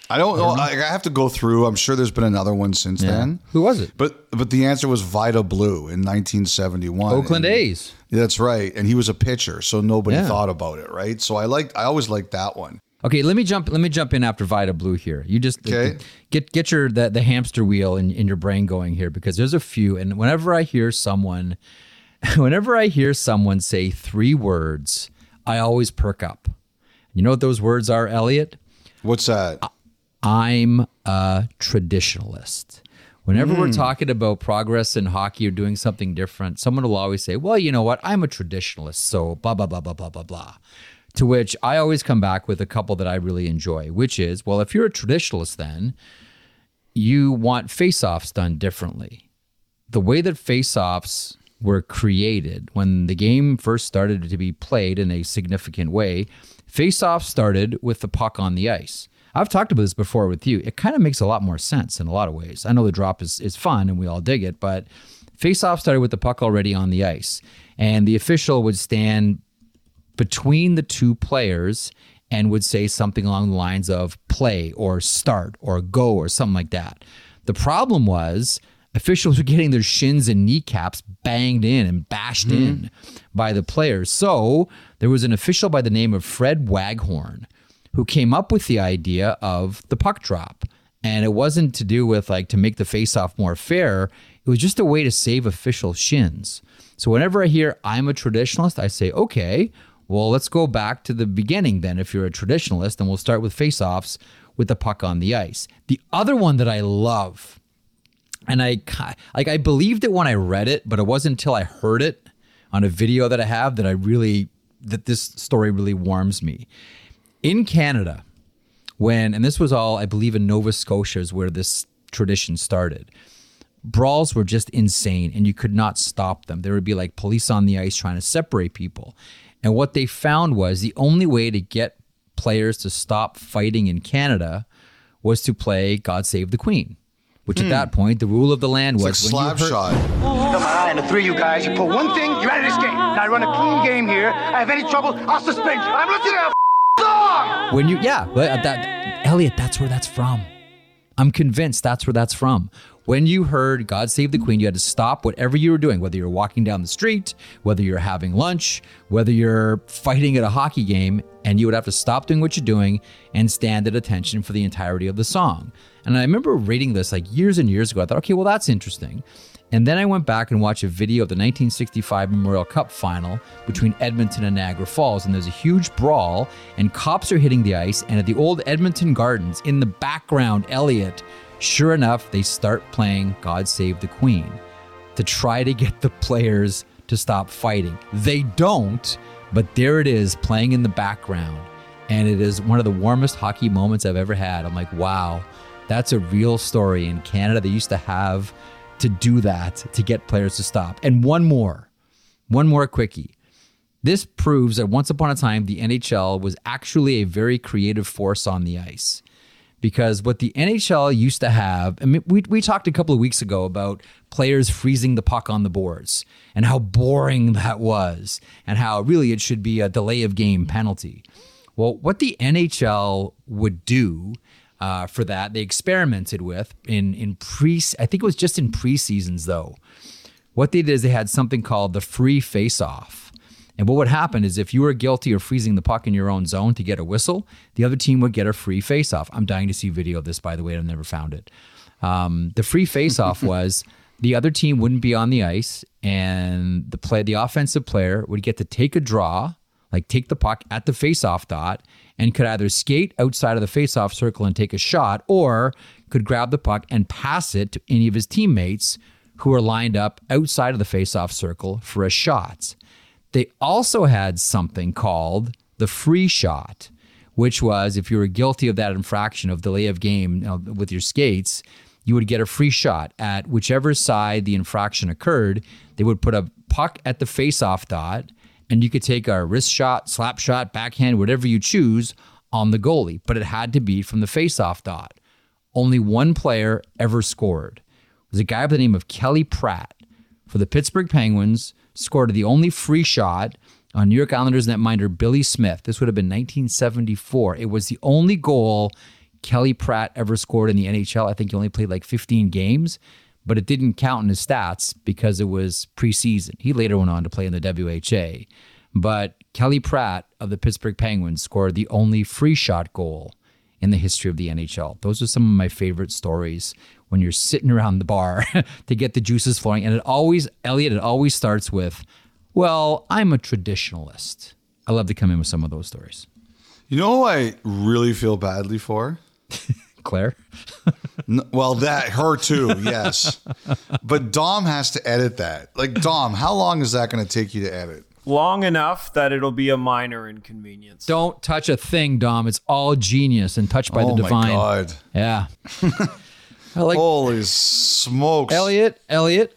Speaker 1: I don't know. I, I have to go through. I'm sure there's been another one since then.
Speaker 2: who was it?
Speaker 1: But but the answer was Vida Blue in 1971.
Speaker 2: Oakland
Speaker 1: And-
Speaker 2: A's.
Speaker 1: That's right, and he was a pitcher, so nobody
Speaker 2: Yeah.
Speaker 1: thought about it, right? So I liked, I always liked that one.
Speaker 2: Okay, let me jump. Let me jump in after Vida Blue here. You just
Speaker 1: Okay.
Speaker 2: get get your the, the hamster wheel in, in your brain going here because there's a few, and whenever I hear someone, whenever I hear someone say three words, I always perk up. You know what those words are, Elliotte?
Speaker 1: What's that?
Speaker 2: I'm a traditionalist. Whenever we're hmm. talking about progress in hockey or doing something different, someone will always say, Well, you know what? I'm a traditionalist. So blah, blah, blah, blah, blah, blah, blah. To which I always come back with a couple that I really enjoy, which is, Well, if you're a traditionalist, then you want face offs done differently. The way that face offs were created when the game first started to be played in a significant way, face offs started with the puck on the ice. I've talked about this before with you. It kind of makes a lot more sense in a lot of ways. I know the drop is, is fun and we all dig it, but face off started with the puck already on the ice. And the official would stand between the two players and would say something along the lines of play or start or go or something like that. The problem was officials were getting their shins and kneecaps banged in and bashed hmm. in by the players. So there was an official by the name of Fred Waghorn who came up with the idea of the puck drop. And it wasn't to do with like to make the face off more fair. It was just a way to save official shins. So whenever I hear I'm a traditionalist, I say, okay, well, let's go back to the beginning then. If you're a traditionalist, and we'll start with face offs with the puck on the ice. The other one that I love, and I like I believed it when I read it, but it wasn't until I heard it on a video that I have that I really that this story really warms me. In Canada, when and this was all I believe in Nova Scotia is where this tradition started. Brawls were just insane and you could not stop them. There would be like police on the ice trying to separate people. And what they found was the only way to get players to stop fighting in Canada was to play God Save the Queen, which at hmm. that point the rule of the land was
Speaker 1: It's like
Speaker 2: when you
Speaker 1: slap
Speaker 2: heard-
Speaker 1: shot.
Speaker 5: Got my eye on the three of you guys. You pull one thing, you're out of this game. Now I run a clean game here. I have any trouble, I'll suspend you. I'm listening to a
Speaker 2: When you, yeah, but that, Elliotte, that's where that's from. I'm convinced that's where that's from. When you heard God Save the Queen, you had to stop whatever you were doing, whether you're walking down the street, whether you're having lunch, whether you're fighting at a hockey game, and you would have to stop doing what you're doing and stand at attention for the entirety of the song. And I remember reading this like years and years ago. I thought, okay, well, that's interesting. And then I went back and watched a video of the 1965 Memorial Cup final between Edmonton and Niagara Falls. And there's a huge brawl, and cops are hitting the ice. And at the old Edmonton Gardens, in the background, Elliotte, Sure enough, they start playing God Save the Queen to try to get the players to stop fighting. They don't, but there it is playing in the background. And it is one of the warmest hockey moments I've ever had. I'm like, wow, that's a real story in Canada. They used to have to do that to get players to stop. And one more, one more quickie. This proves that once upon a time, the NHL was actually a very creative force on the ice. Because what the NHL used to have, I mean, we, we talked a couple of weeks ago about players freezing the puck on the boards and how boring that was, and how really it should be a delay of game penalty. Well, what the NHL would do uh, for that, they experimented with in in pre. I think it was just in preseasons though. What they did is they had something called the free face-off. And what would happen is if you were guilty of freezing the puck in your own zone to get a whistle, the other team would get a free face-off. I'm dying to see video of this, by the way. I've never found it. Um, the free face-off was the other team wouldn't be on the ice, and the play, the offensive player would get to take a draw, like take the puck at the face-off dot, and could either skate outside of the face-off circle and take a shot, or could grab the puck and pass it to any of his teammates who are lined up outside of the face-off circle for a shot. They also had something called the free shot, which was if you were guilty of that infraction of delay of game you know, with your skates, you would get a free shot at whichever side the infraction occurred. They would put a puck at the face-off dot, and you could take a wrist shot, slap shot, backhand, whatever you choose on the goalie, but it had to be from the face-off dot. Only one player ever scored. It was a guy by the name of Kelly Pratt for the Pittsburgh Penguins scored the only free shot on New York Islanders netminder Billy Smith. This would have been 1974. It was the only goal Kelly Pratt ever scored in the NHL. I think he only played like 15 games, but it didn't count in his stats because it was preseason. He later went on to play in the WHA. But Kelly Pratt of the Pittsburgh Penguins scored the only free shot goal in the history of the NHL. Those are some of my favorite stories when you're sitting around the bar to get the juices flowing. And it always, Elliotte, it always starts with, well, I'm a traditionalist. I love to come in with some of those stories.
Speaker 1: You know who I really feel badly for?
Speaker 2: Claire?
Speaker 1: N- well, that her too, yes. but Dom has to edit that. Like Dom, how long is that going to take you to edit?
Speaker 3: Long enough that it'll be a minor inconvenience.
Speaker 2: Don't touch a thing, Dom. It's all genius and touched by
Speaker 1: oh
Speaker 2: the divine.
Speaker 1: my god!
Speaker 2: Yeah. Like
Speaker 1: Holy smokes!
Speaker 2: Elliotte. Elliotte.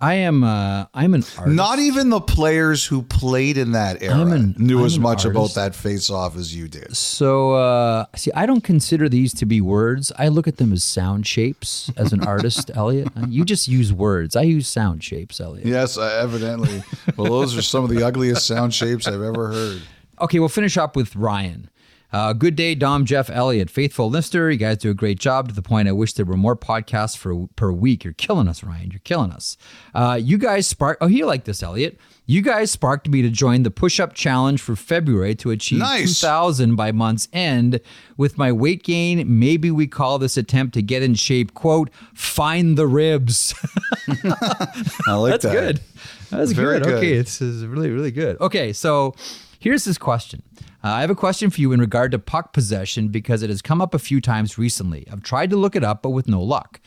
Speaker 2: I am. Uh, I'm an artist.
Speaker 1: Not even the players who played in that era
Speaker 2: an-
Speaker 1: knew
Speaker 2: I'm
Speaker 1: as much about that face-off as you did.
Speaker 2: So, uh, see, I don't consider these to be words. I look at them as sound shapes as an artist, Elliotte. Uh, You just use words. I use sound shapes, Elliotte.
Speaker 1: Yes, uh, evidently. well, those are some of the ugliest sound shapes I've ever heard.
Speaker 2: Okay, we'll finish up with Ryan. Uh, good day, Dom, Jeff, Elliotte, faithful listener. You guys do a great job to the point I wish there were more podcasts for, per week. You're killing us, Ryan. You're killing us. Uh, you guys sparked. Oh, you like this, Elliotte? You guys sparked me to join the push-up challenge for February to achieve
Speaker 1: Nice.
Speaker 2: 2,000 by month's end. With my weight gain, maybe we call this attempt to get in shape. "Quote: Find the ribs."
Speaker 1: I like
Speaker 2: That's
Speaker 1: that.
Speaker 2: good. That's
Speaker 1: Very
Speaker 2: good.
Speaker 1: good.
Speaker 2: Okay, this is really, really good. Okay, so here's this question. Uh, I have a question for you in regard to puck possession because it has come up a few times recently. I've tried to look it up, but with no luck.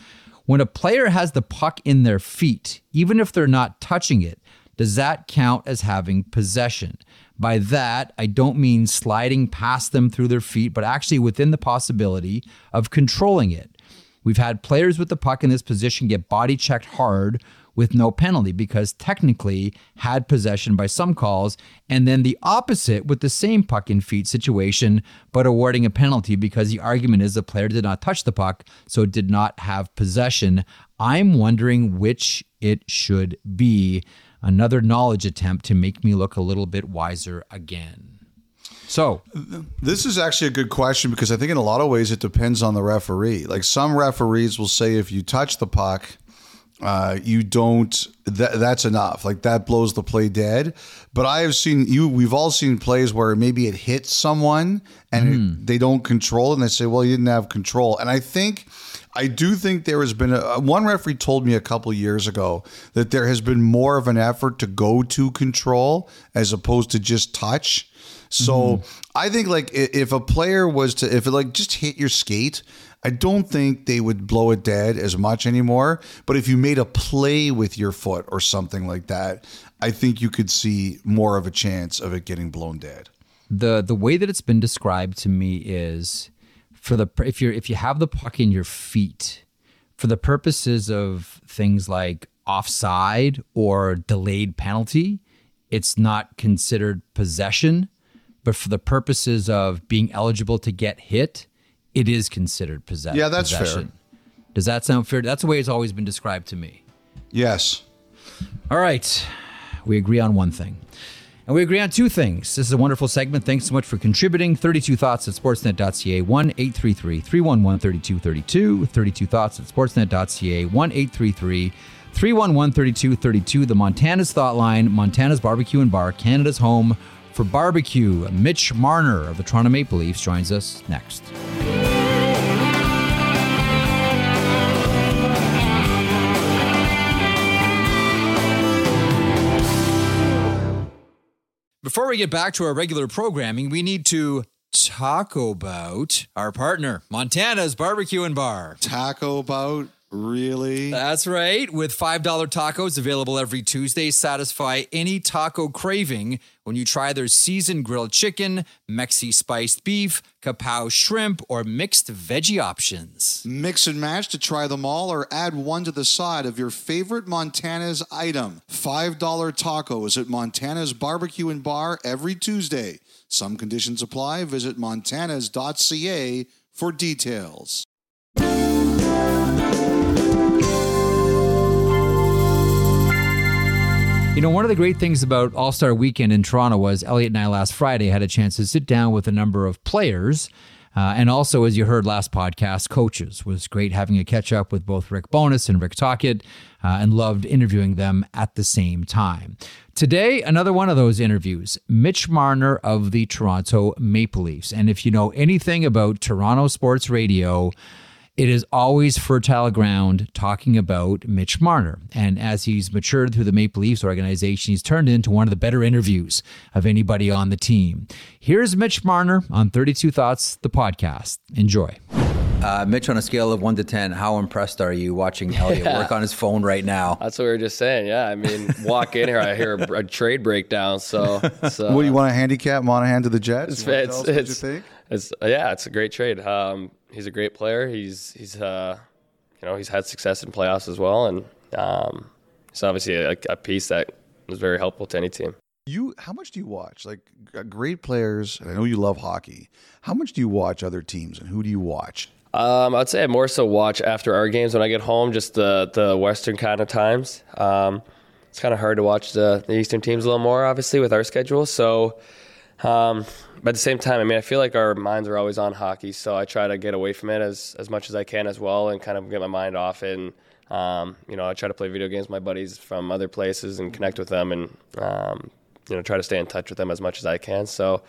Speaker 2: When a player has the puck in their feet, even if they're not touching it, does that count as having possession? By that, I don't mean sliding past them through their feet, but actually within the possibility of controlling it. We've had players with the puck in this position get body checked hard with no penalty because technically had possession by some calls, and then the opposite with the same puck in feet situation, but awarding a penalty because the argument is the player did not touch the puck, so did not have possession. I'm wondering which it should be. Another knowledge attempt to make me look a little bit wiser again. So,
Speaker 1: This is actually a good question because I think in a lot of ways it depends on the referee. Like some referees will say if you touch the puck, uh, you don't. That, that's enough. Like that blows the play dead. But I have seen you. We've all seen plays where maybe it hits someone and it, mm. they don't control it and they say, well, you didn't have control. And I think, I do think there has been a uh, one referee told me a couple years ago that there has been more of an effort to go to control as opposed to just touch. So mm-hmm. I think like if a player was to if it like just hit your skate, I don't think they would blow it dead as much anymore. But if you made a play with your foot or something like that, I think you could see more of a chance of it getting blown dead.
Speaker 2: the the way that it's been described to me is for the if you're if you have the puck in your feet for the purposes of things like offside or delayed penalty it's not considered possession but for the purposes of being eligible to get hit it is considered possession
Speaker 1: Yeah, that's fair.
Speaker 2: does that sound fair that's the way it's always been described to me
Speaker 1: Yes.
Speaker 2: all right. We agree on one thing. And we agree on two things. This is a wonderful segment. Thanks so much for contributing. 32 Thoughts at Sportsnet.ca, 1 833 311 3232. 32 Thoughts at Sportsnet.ca, 1 833 311 3232. The Montana's Thought Line, Montana's Barbecue and Bar, Canada's home for barbecue. Mitch Marner of the Toronto Maple Leafs joins us next. Before we get back to our regular programming, we need to talk about our partner, Montana's Barbecue and Bar.
Speaker 1: Taco bout, really?
Speaker 2: That's right. With $5 tacos available every Tuesday, satisfy any taco craving when you try their seasoned grilled chicken, Mexi spiced beef, kapow shrimp, or mixed veggie options.
Speaker 6: Mix and match to try them all or add one to the side of your favorite Montana's item. $5 tacos at Montana's Barbecue and Bar every Tuesday. Some conditions apply. Visit montanas.ca for details.
Speaker 2: You know, one of the great things about All Star Weekend in Toronto was Elliotte and I last Friday had a chance to sit down with a number of players. Uh, and also, as you heard last podcast, coaches It was great having a catch up with both Rick Bowness and Rick Tocchet, uh, and loved interviewing them at the same time. Today, another one of those interviews, Mitch Marner of the Toronto Maple Leafs. And if you know anything about Toronto sports radio, it is always fertile ground talking about Mitch Marner. And as he's matured through the Maple Leafs organization, he's turned into one of the better interviews of anybody on the team. Here's Mitch Marner on 32 Thoughts, the podcast. Enjoy. Uh, Mitch, on a scale of 1 to 10, how impressed are you watching Elliotte work on his phone right now?
Speaker 7: That's what we were just saying. Yeah, I mean, walk in here, I hear a, a trade breakdown. So, so
Speaker 1: What do you want to handicap Monahan to the Jets?
Speaker 7: It's,
Speaker 1: You
Speaker 7: it's,
Speaker 1: what
Speaker 7: it's,
Speaker 1: you think?
Speaker 7: it's- yeah, it's a great trade. Um, he's a great player. He's he's uh, you know he's had success in playoffs as well, and um, he's obviously a, a piece that was very helpful to any team.
Speaker 1: You, how much do you watch? Like great players, and I know you love hockey. How much do you watch other teams, and who do you watch?
Speaker 7: Um, I'd say I more so watch after our games when I get home, just the the Western kind of times. Um, it's kind of hard to watch the, the Eastern teams a little more, obviously, with our schedule. So, um, but at the same time, I mean, I feel like our minds are always on hockey, so I try to get away from it as as much as I can as well, and kind of get my mind off it. And um, you know, I try to play video games with my buddies from other places and connect with them, and um, you know, try to stay in touch with them as much as I can. So.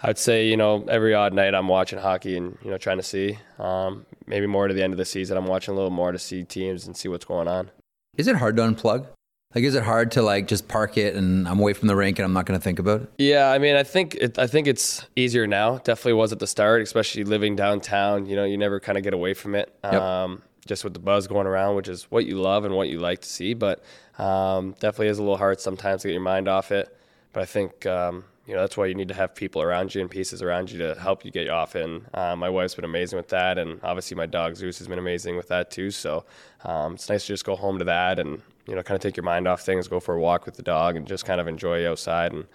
Speaker 7: I'd say you know every odd night I'm watching hockey and you know trying to see um, maybe more to the end of the season I'm watching a little more to see teams and see what's going on.
Speaker 2: Is it hard to unplug? Like, is it hard to like just park it and I'm away from the rink and I'm not going to think about it?
Speaker 7: Yeah, I mean I think it, I think it's easier now. Definitely was at the start, especially living downtown. You know, you never kind of get away from it.
Speaker 2: Yep.
Speaker 7: Um, just with the buzz going around, which is what you love and what you like to see, but um, definitely is a little hard sometimes to get your mind off it. But I think um, you know that's why you need to have people around you and pieces around you to help you get you off. And uh, my wife's been amazing with that, and obviously my dog Zeus has been amazing with that too. So um, it's nice to just go home to that and you know kind of take your mind off things, go for a walk with the dog, and just kind of enjoy outside and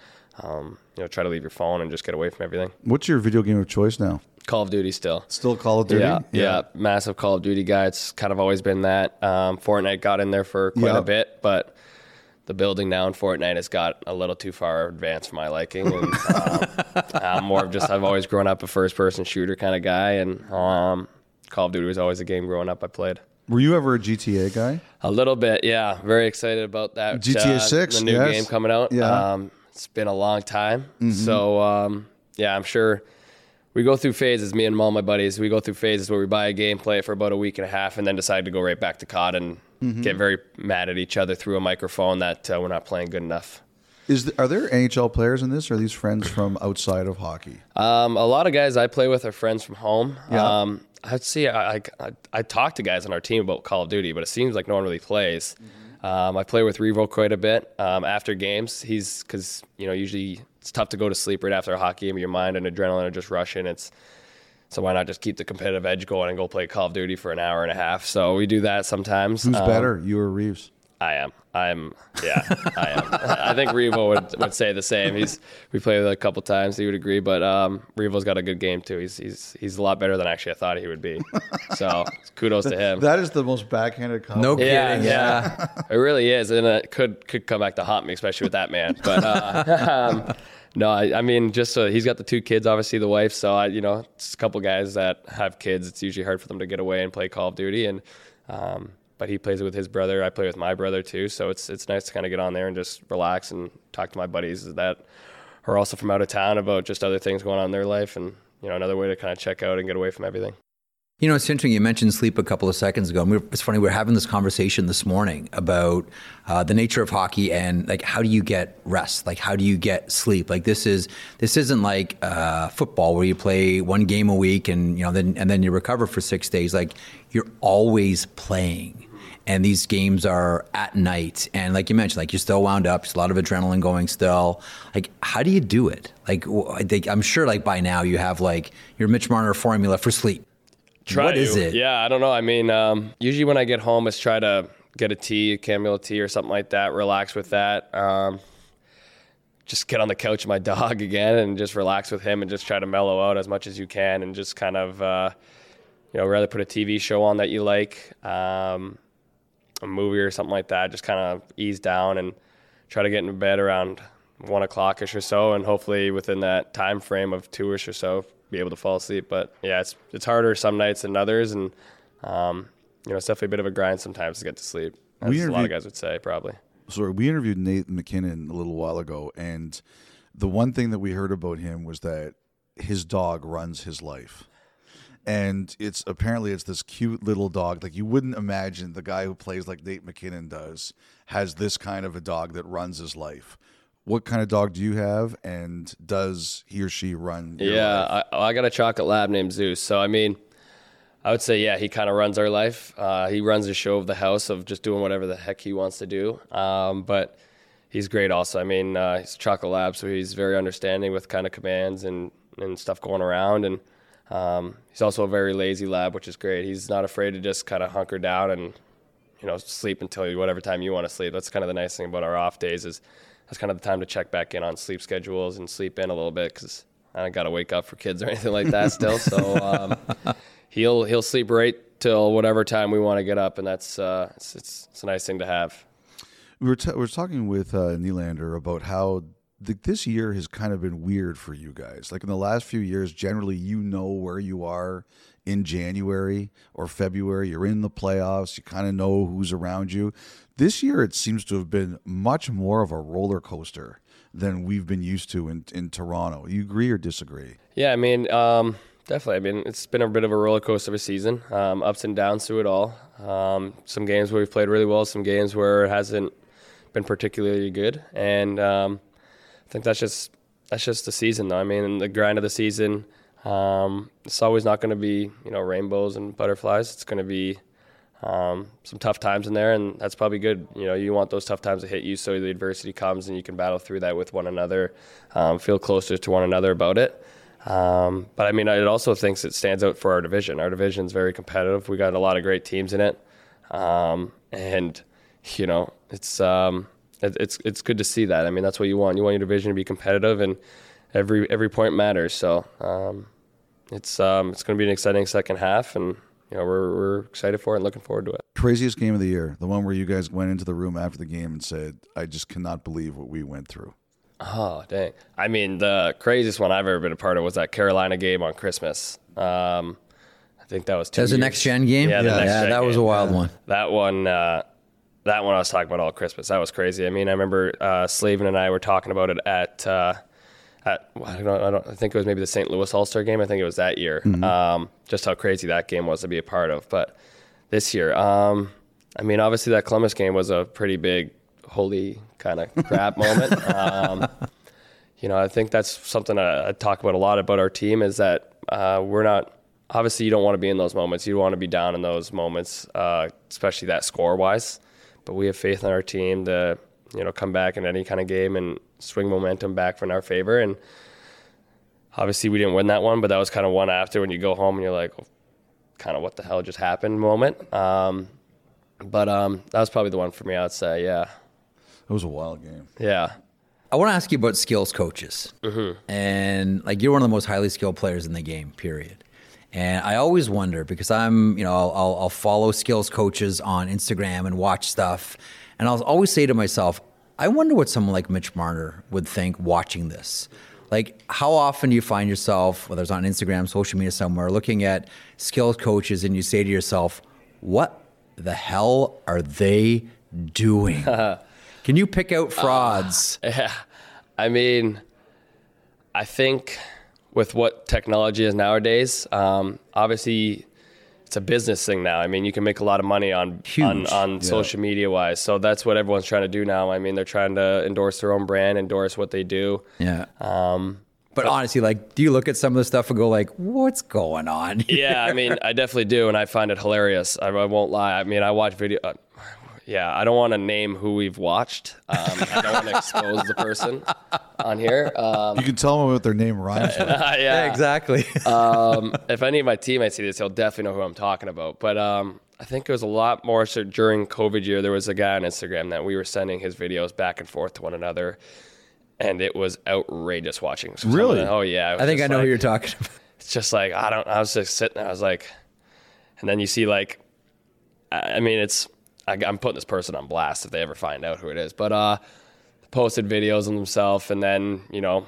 Speaker 7: um, you know try to leave your phone and just get away from everything.
Speaker 1: What's your video game of choice now?
Speaker 7: Call of Duty still.
Speaker 1: Still Call of Duty?
Speaker 7: Yeah, yeah, massive Call of Duty guy. It's kind of always been that. Um, Fortnite got in there for quite
Speaker 1: Yep.
Speaker 7: a bit, but the building now in Fortnite has got a little too far advanced for my liking. And um, I'm more of just I've always grown up a first person shooter kind of guy, and um, Call of Duty was always a game growing up I played.
Speaker 1: Were you ever a GTA guy?
Speaker 7: A little bit, yeah. Very excited about that.
Speaker 1: GTA
Speaker 7: uh,
Speaker 1: 6,
Speaker 7: the new
Speaker 1: yes.
Speaker 7: game coming out.
Speaker 1: Yeah.
Speaker 7: Um, it's been a long time, so um, yeah, I'm sure we go through phases. Me and all my buddies, we go through phases where we buy a game, play it for about a week and a half, and then decide to go right back to COD and get very mad at each other through a microphone that uh, we're not playing good enough.
Speaker 1: Is the, are there NHL players in this? Or are these friends from outside of hockey?
Speaker 7: Um, a lot of guys I play with are friends from home.
Speaker 1: Yeah.
Speaker 7: Um, I'd see. I, I I talk to guys on our team about Call of Duty, but it seems like no one really plays. Um, I play with Revo quite a bit um, after games. He's because you know usually it's tough to go to sleep right after a hockey game. Your mind and adrenaline are just rushing. It's so why not just keep the competitive edge going and go play Call of Duty for an hour and a half? So we do that sometimes.
Speaker 1: Who's
Speaker 7: Um,
Speaker 1: better, you or Reaves?
Speaker 7: I am. I'm. Yeah, I am. I think Revo would, would say the same. He's we played with a couple times. He would agree, but um, Revo's got a good game too. He's he's he's a lot better than actually I thought he would be. So kudos to him.
Speaker 1: That is the most backhanded
Speaker 2: No
Speaker 1: compliment.
Speaker 7: yeah,
Speaker 2: kidding.
Speaker 7: yeah, it really is, and it could could come back to haunt me, especially with that man. But uh, um, no, I, I mean, just uh, he's got the two kids, obviously the wife. So I, you know, it's a couple guys that have kids. It's usually hard for them to get away and play Call of Duty, and um, but he plays with his brother. I play with my brother too. So it's it's nice to kind of get on there and just relax and talk to my buddies that are also from out of town about just other things going on in their life, and you know, another way to kind of check out and get away from everything.
Speaker 8: You know, it's interesting. You mentioned sleep a couple of seconds ago. And we were, it's funny. we are having this conversation this morning about uh, the nature of hockey and like how do you get rest? Like how do you get sleep? Like this is this isn't like uh, football where you play one game a week and you know then and then you recover for six days. Like you're always playing. And these games are at night, and like you mentioned, like you're still wound up. There's a lot of adrenaline going still. Like, how do you do it? Like, I'm sure, like by now, you have like your Mitch Marner formula for sleep.
Speaker 7: Try
Speaker 8: What
Speaker 7: to.
Speaker 8: is it?
Speaker 7: Yeah, I don't know. I mean, um, usually when I get home, it's try to get a tea, a chamomile tea or something like that. Relax with that. Um, just get on the couch with my dog again and just relax with him and just try to mellow out as much as you can and just kind of, uh, you know, rather put a TV show on that you like, um, a movie or something like that. Just kind of ease down and try to get into bed around one o'clock ish or so, and hopefully within that time frame of two ish or so, be able to fall asleep. But yeah, it's it's harder some nights than others, and um, you know, it's definitely a bit of a grind sometimes to get to sleep. As
Speaker 1: We
Speaker 7: a lot of guys would say, probably.
Speaker 1: Sorry, we interviewed Nate MacKinnon a little while ago, and the one thing that we heard about him was that his dog runs his life. And it's apparently it's this cute little dog. Like you wouldn't imagine the guy who plays like Nate MacKinnon does has this kind of a dog that runs his life. What kind of dog do you have, and does he or she run? Your
Speaker 7: Yeah,
Speaker 1: life?
Speaker 7: I, I got a chocolate lab named Zeus. So I mean, I would say yeah, he kind of runs our life. Uh, he runs the show of the house of just doing whatever the heck he wants to do. Um, but he's great also. I mean, uh, he's a chocolate lab, so he's very understanding with kind of commands and and stuff going around. And um, he's also a very lazy lab, which is great. He's not afraid to just kind of hunker down and you know sleep until whatever time you want to sleep. That's kind of the nice thing about our off days is that's kind of the time to check back in on sleep schedules and sleep in a little bit because I don't got to wake up for kids or anything like that still. So um, he'll he'll sleep right till whatever time we want to get up, and that's uh, it's, it's it's a nice thing to have.
Speaker 1: we were, t- we were talking with uh, Nylander about how the, this year has kind of been weird for you guys. Like in the last few years, generally you know where you are in January or February. You're in the playoffs. You kind of know who's around you. This year, it seems to have been much more of a roller coaster than we've been used to in, in Toronto. You agree or disagree?
Speaker 7: Yeah, I mean, um, definitely. I mean, it's been a bit of a roller coaster of a season, um, ups and downs through it all. Um, some games where we've played really well, some games where it hasn't been particularly good, and um, I think that's just that's just the season, though. I mean, the grind of the season. Um, it's always not going to be you know rainbows and butterflies. It's going to be um, some tough times in there, and that's probably good. You know, you want those tough times to hit you, so the adversity comes, and you can battle through that with one another, um, feel closer to one another about it. Um, but I mean, it also thinks it stands out for our division. Our division is very competitive. We got a lot of great teams in it, um, and you know, it's um, it, it's it's good to see that. I mean, that's what you want. You want your division to be competitive, and every every point matters. So um, it's it's going to be an exciting second half, and you know, we're we're excited for it and looking forward to it.
Speaker 1: Craziest game of the year, the one where you guys went into the room after the game and said, "I just cannot believe what we went through."
Speaker 7: Oh, dang. I mean, the craziest one I've ever been a part of was that Carolina game on Christmas. Um, I think that was two
Speaker 8: That was a
Speaker 7: years.
Speaker 8: next gen game.
Speaker 7: Yeah, the
Speaker 8: yeah,
Speaker 7: next gen
Speaker 8: that was a
Speaker 7: game.
Speaker 8: wild one.
Speaker 7: That one, uh, that one I was talking about all Christmas. That was crazy. I mean, I remember uh, Slavin and I were talking about it at uh, At, I don't, I don't. I think it was maybe the St. Louis All Star game. I think it was that year. Um, just how crazy that game was to be a part of. But this year, um, I mean, obviously that Columbus game was a pretty big, holy kind of crap moment. Um, you know, I think that's something I, I talk about a lot about our team is that uh, we're not. Obviously, you don't want to be in those moments. You want to be down in those moments, uh, especially that score wise. But we have faith in our team to, you know, come back in any kind of game and swing momentum back in our favor. And obviously, we didn't win that one, but that was kind of one after when you go home and you're like, kind of what the hell just happened moment. Um, but um, that was probably the one for me. I'd say, yeah,
Speaker 1: It was a wild game.
Speaker 7: yeah.
Speaker 8: I want to ask you about skills coaches. And like you're one of the most highly skilled players in the game, period. And I always wonder because I'm, you know, I'll, I'll, I'll follow skills coaches on Instagram and watch stuff. And I'll always say to myself, I wonder what someone like Mitch Marner would think watching this. Like, how often do you find yourself, whether it's on Instagram, social media somewhere, looking at skills coaches and you say to yourself, what the hell are they doing? Can you pick out frauds?
Speaker 7: Yeah. I mean, I think with what technology is nowadays, um, obviously it's a business thing now. I mean, you can make a lot of money on on,
Speaker 8: Huge.
Speaker 7: on social media wise. So that's what everyone's trying to do now. I mean, they're trying to endorse their own brand, endorse what they do.
Speaker 8: Yeah.
Speaker 7: Um,
Speaker 8: But honestly, like, do you look at some of the stuff and go like, "What's going on?" here?"
Speaker 7: yeah, I mean, I definitely do, and I find it hilarious. I, I won't lie. I mean, I watch video. Yeah, I don't want to name who we've watched. Um, I don't want to expose the person on here. Um,
Speaker 1: You can tell them what their name rhymes with.
Speaker 7: yeah,
Speaker 8: exactly.
Speaker 7: um, if any of my teammates see this, they'll definitely know who I'm talking about. But um, I think it was a lot more so during COVID year. There was a guy on Instagram that we were sending his videos back and forth to one another, and it was outrageous watching. some of
Speaker 1: Really?
Speaker 7: it. Oh yeah.
Speaker 8: I think I know
Speaker 7: like-
Speaker 8: who you're talking about.
Speaker 7: It's just like I don't. I was just sitting. there, I was like, and then you see like, I I mean, it's. I, I'm putting this person on blast if they ever find out who it is. But uh, posted videos of himself, and then you know,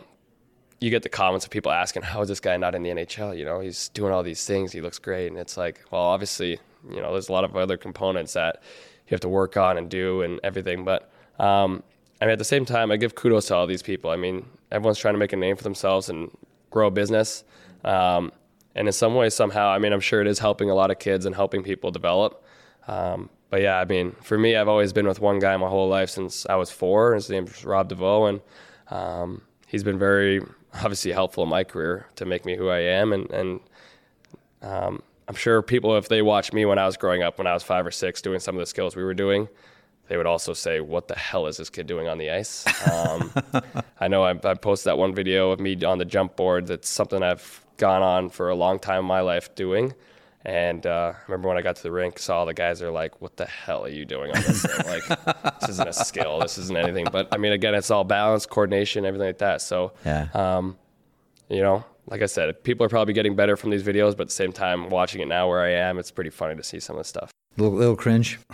Speaker 7: you get the comments of people asking, "How is this guy not in the NHL? You know, he's doing all these things. He looks great." And it's like, well, obviously, you know, there's a lot of other components that you have to work on and do and everything. But um, I mean, at the same time, I give kudos to all these people. I mean, everyone's trying to make a name for themselves and grow a business. Um, and in some way, somehow, I mean, I'm sure it is helping a lot of kids and helping people develop. Um, but yeah, I mean, for me, I've always been with one guy my whole life since I was four. His name's Rob DeVoe, and um, he's been very obviously helpful in my career to make me who I am. And, and um, I'm sure people, if they watched me when I was growing up, when I was five or six, doing some of the skills we were doing, they would also say, "What the hell is this kid doing on the ice?" Um, I know I, I posted that one video of me on the jump board. That's something I've gone on for a long time in my life doing. And uh, I remember when I got to the rink, saw all the guys are like, "What the hell are you doing on this thing? Like, this isn't a skill. This isn't anything." But I mean, again, it's all balance, coordination, everything like that. So,
Speaker 8: Yeah.
Speaker 7: um, you know, like I said, people are probably getting better from these videos, but at the same time, watching it now where I am, it's pretty funny to see some of the stuff.
Speaker 8: little, little cringe.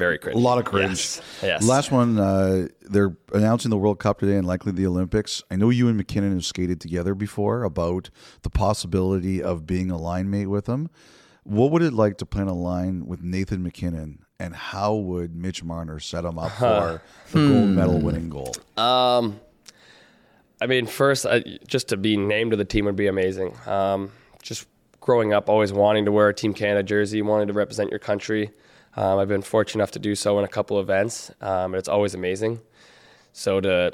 Speaker 7: Very cringe.
Speaker 1: A lot of cringe.
Speaker 7: Yes. yes.
Speaker 1: Last one, uh, they're announcing the World Cup today and likely the Olympics. I know you and MacKinnon have skated together before about the possibility of being a line mate with him. What would it like to play on a line with Nathan MacKinnon, and how would Mitch Marner set him up for the gold medal winning goal?
Speaker 7: Um, I mean, first, I, just to be named to the team would be amazing. Um, just growing up, always wanting to wear a Team Canada jersey, wanting to represent your country. Um, I've been fortunate enough to do so in a couple events, um, and it's always amazing. So to,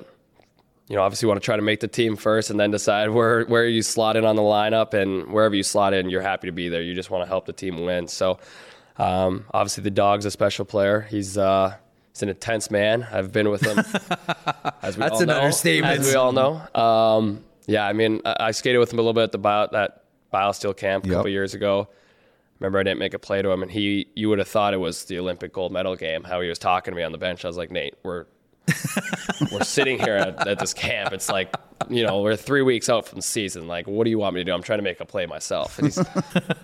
Speaker 7: you know, obviously want to try to make the team first, and then decide where where you slot in on the lineup, and wherever you slot in, you're happy to be there. You just want to help the team win. So, um, obviously, the dog's a special player. He's uh, he's an intense man. I've been with him. as we
Speaker 8: That's
Speaker 7: all
Speaker 8: an
Speaker 7: know,
Speaker 8: understatement.
Speaker 7: As we all know. Um, yeah, I mean, I, I skated with him a little bit at the bio, that BioSteel camp a
Speaker 1: Yep.
Speaker 7: couple years ago. Remember, I didn't make a play to him, and he you would have thought it was the Olympic gold medal game. How he was talking to me on the bench, I was like, Nate, we're we're sitting here at, at this camp. It's like, you know, we're three weeks out from the season. Like, what do you want me to do? I'm trying to make a play myself. And he's,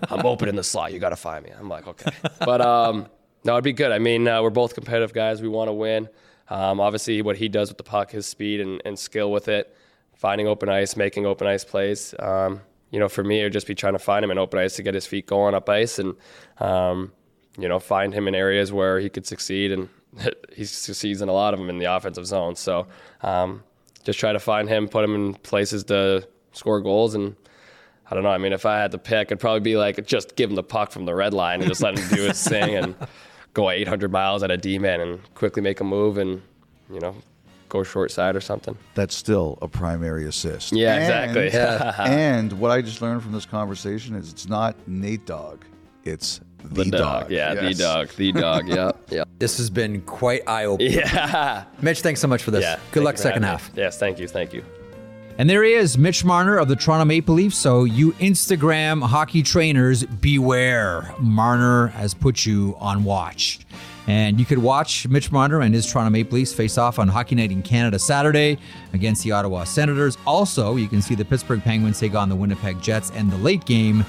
Speaker 7: I'm open in the slot. You got to find me. I'm like, okay. But um, no, it'd be good. I mean, uh, we're both competitive guys. We want to win. Um, obviously, what he does with the puck, his speed and, and skill with it, finding open ice, making open ice plays. Um, you know, for me, it would just be trying to find him in open ice to get his feet going up ice and, um, you know, find him in areas where he could succeed. And he succeeds in a lot of them in the offensive zone. So, um, just try to find him, put him in places to score goals, and I don't know. I mean, if I had to pick, it'd probably be like just give him the puck from the red line and just let him do his thing and go 800 miles at a D man and quickly make a move and you know go short side or something.
Speaker 1: That's still a primary assist.
Speaker 7: Yeah,
Speaker 1: And-
Speaker 7: exactly.
Speaker 1: and what I just learned from this conversation is it's not Nate Dog, it's the,
Speaker 7: The dog, yeah,
Speaker 1: Yes.
Speaker 7: the dog, the dog, yeah, yeah,
Speaker 8: This has been quite eye opening.
Speaker 7: yeah,
Speaker 8: Mitch, thanks so much for this.
Speaker 7: yeah.
Speaker 8: Good luck second half.
Speaker 7: me. Yes, thank you, thank you.
Speaker 2: And there he is, Mitch Marner of the Toronto Maple Leafs. So, you Instagram hockey trainers, beware. Marner has put you on watch. And you could watch Mitch Marner and his Toronto Maple Leafs face off on Hockey Night in Canada Saturday against the Ottawa Senators. Also, you can see the Pittsburgh Penguins take on the Winnipeg Jets and the late game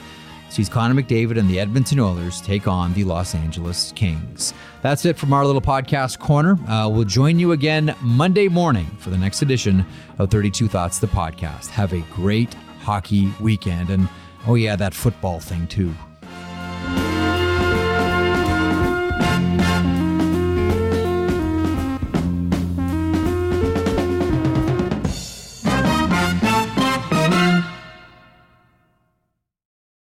Speaker 2: sees Connor McDavid and the Edmonton Oilers take on the Los Angeles Kings. That's it from our little podcast corner. Uh, we'll join you again Monday morning for the next edition of 32 Thoughts, the podcast. Have a great hockey weekend. And oh, yeah, that football thing too.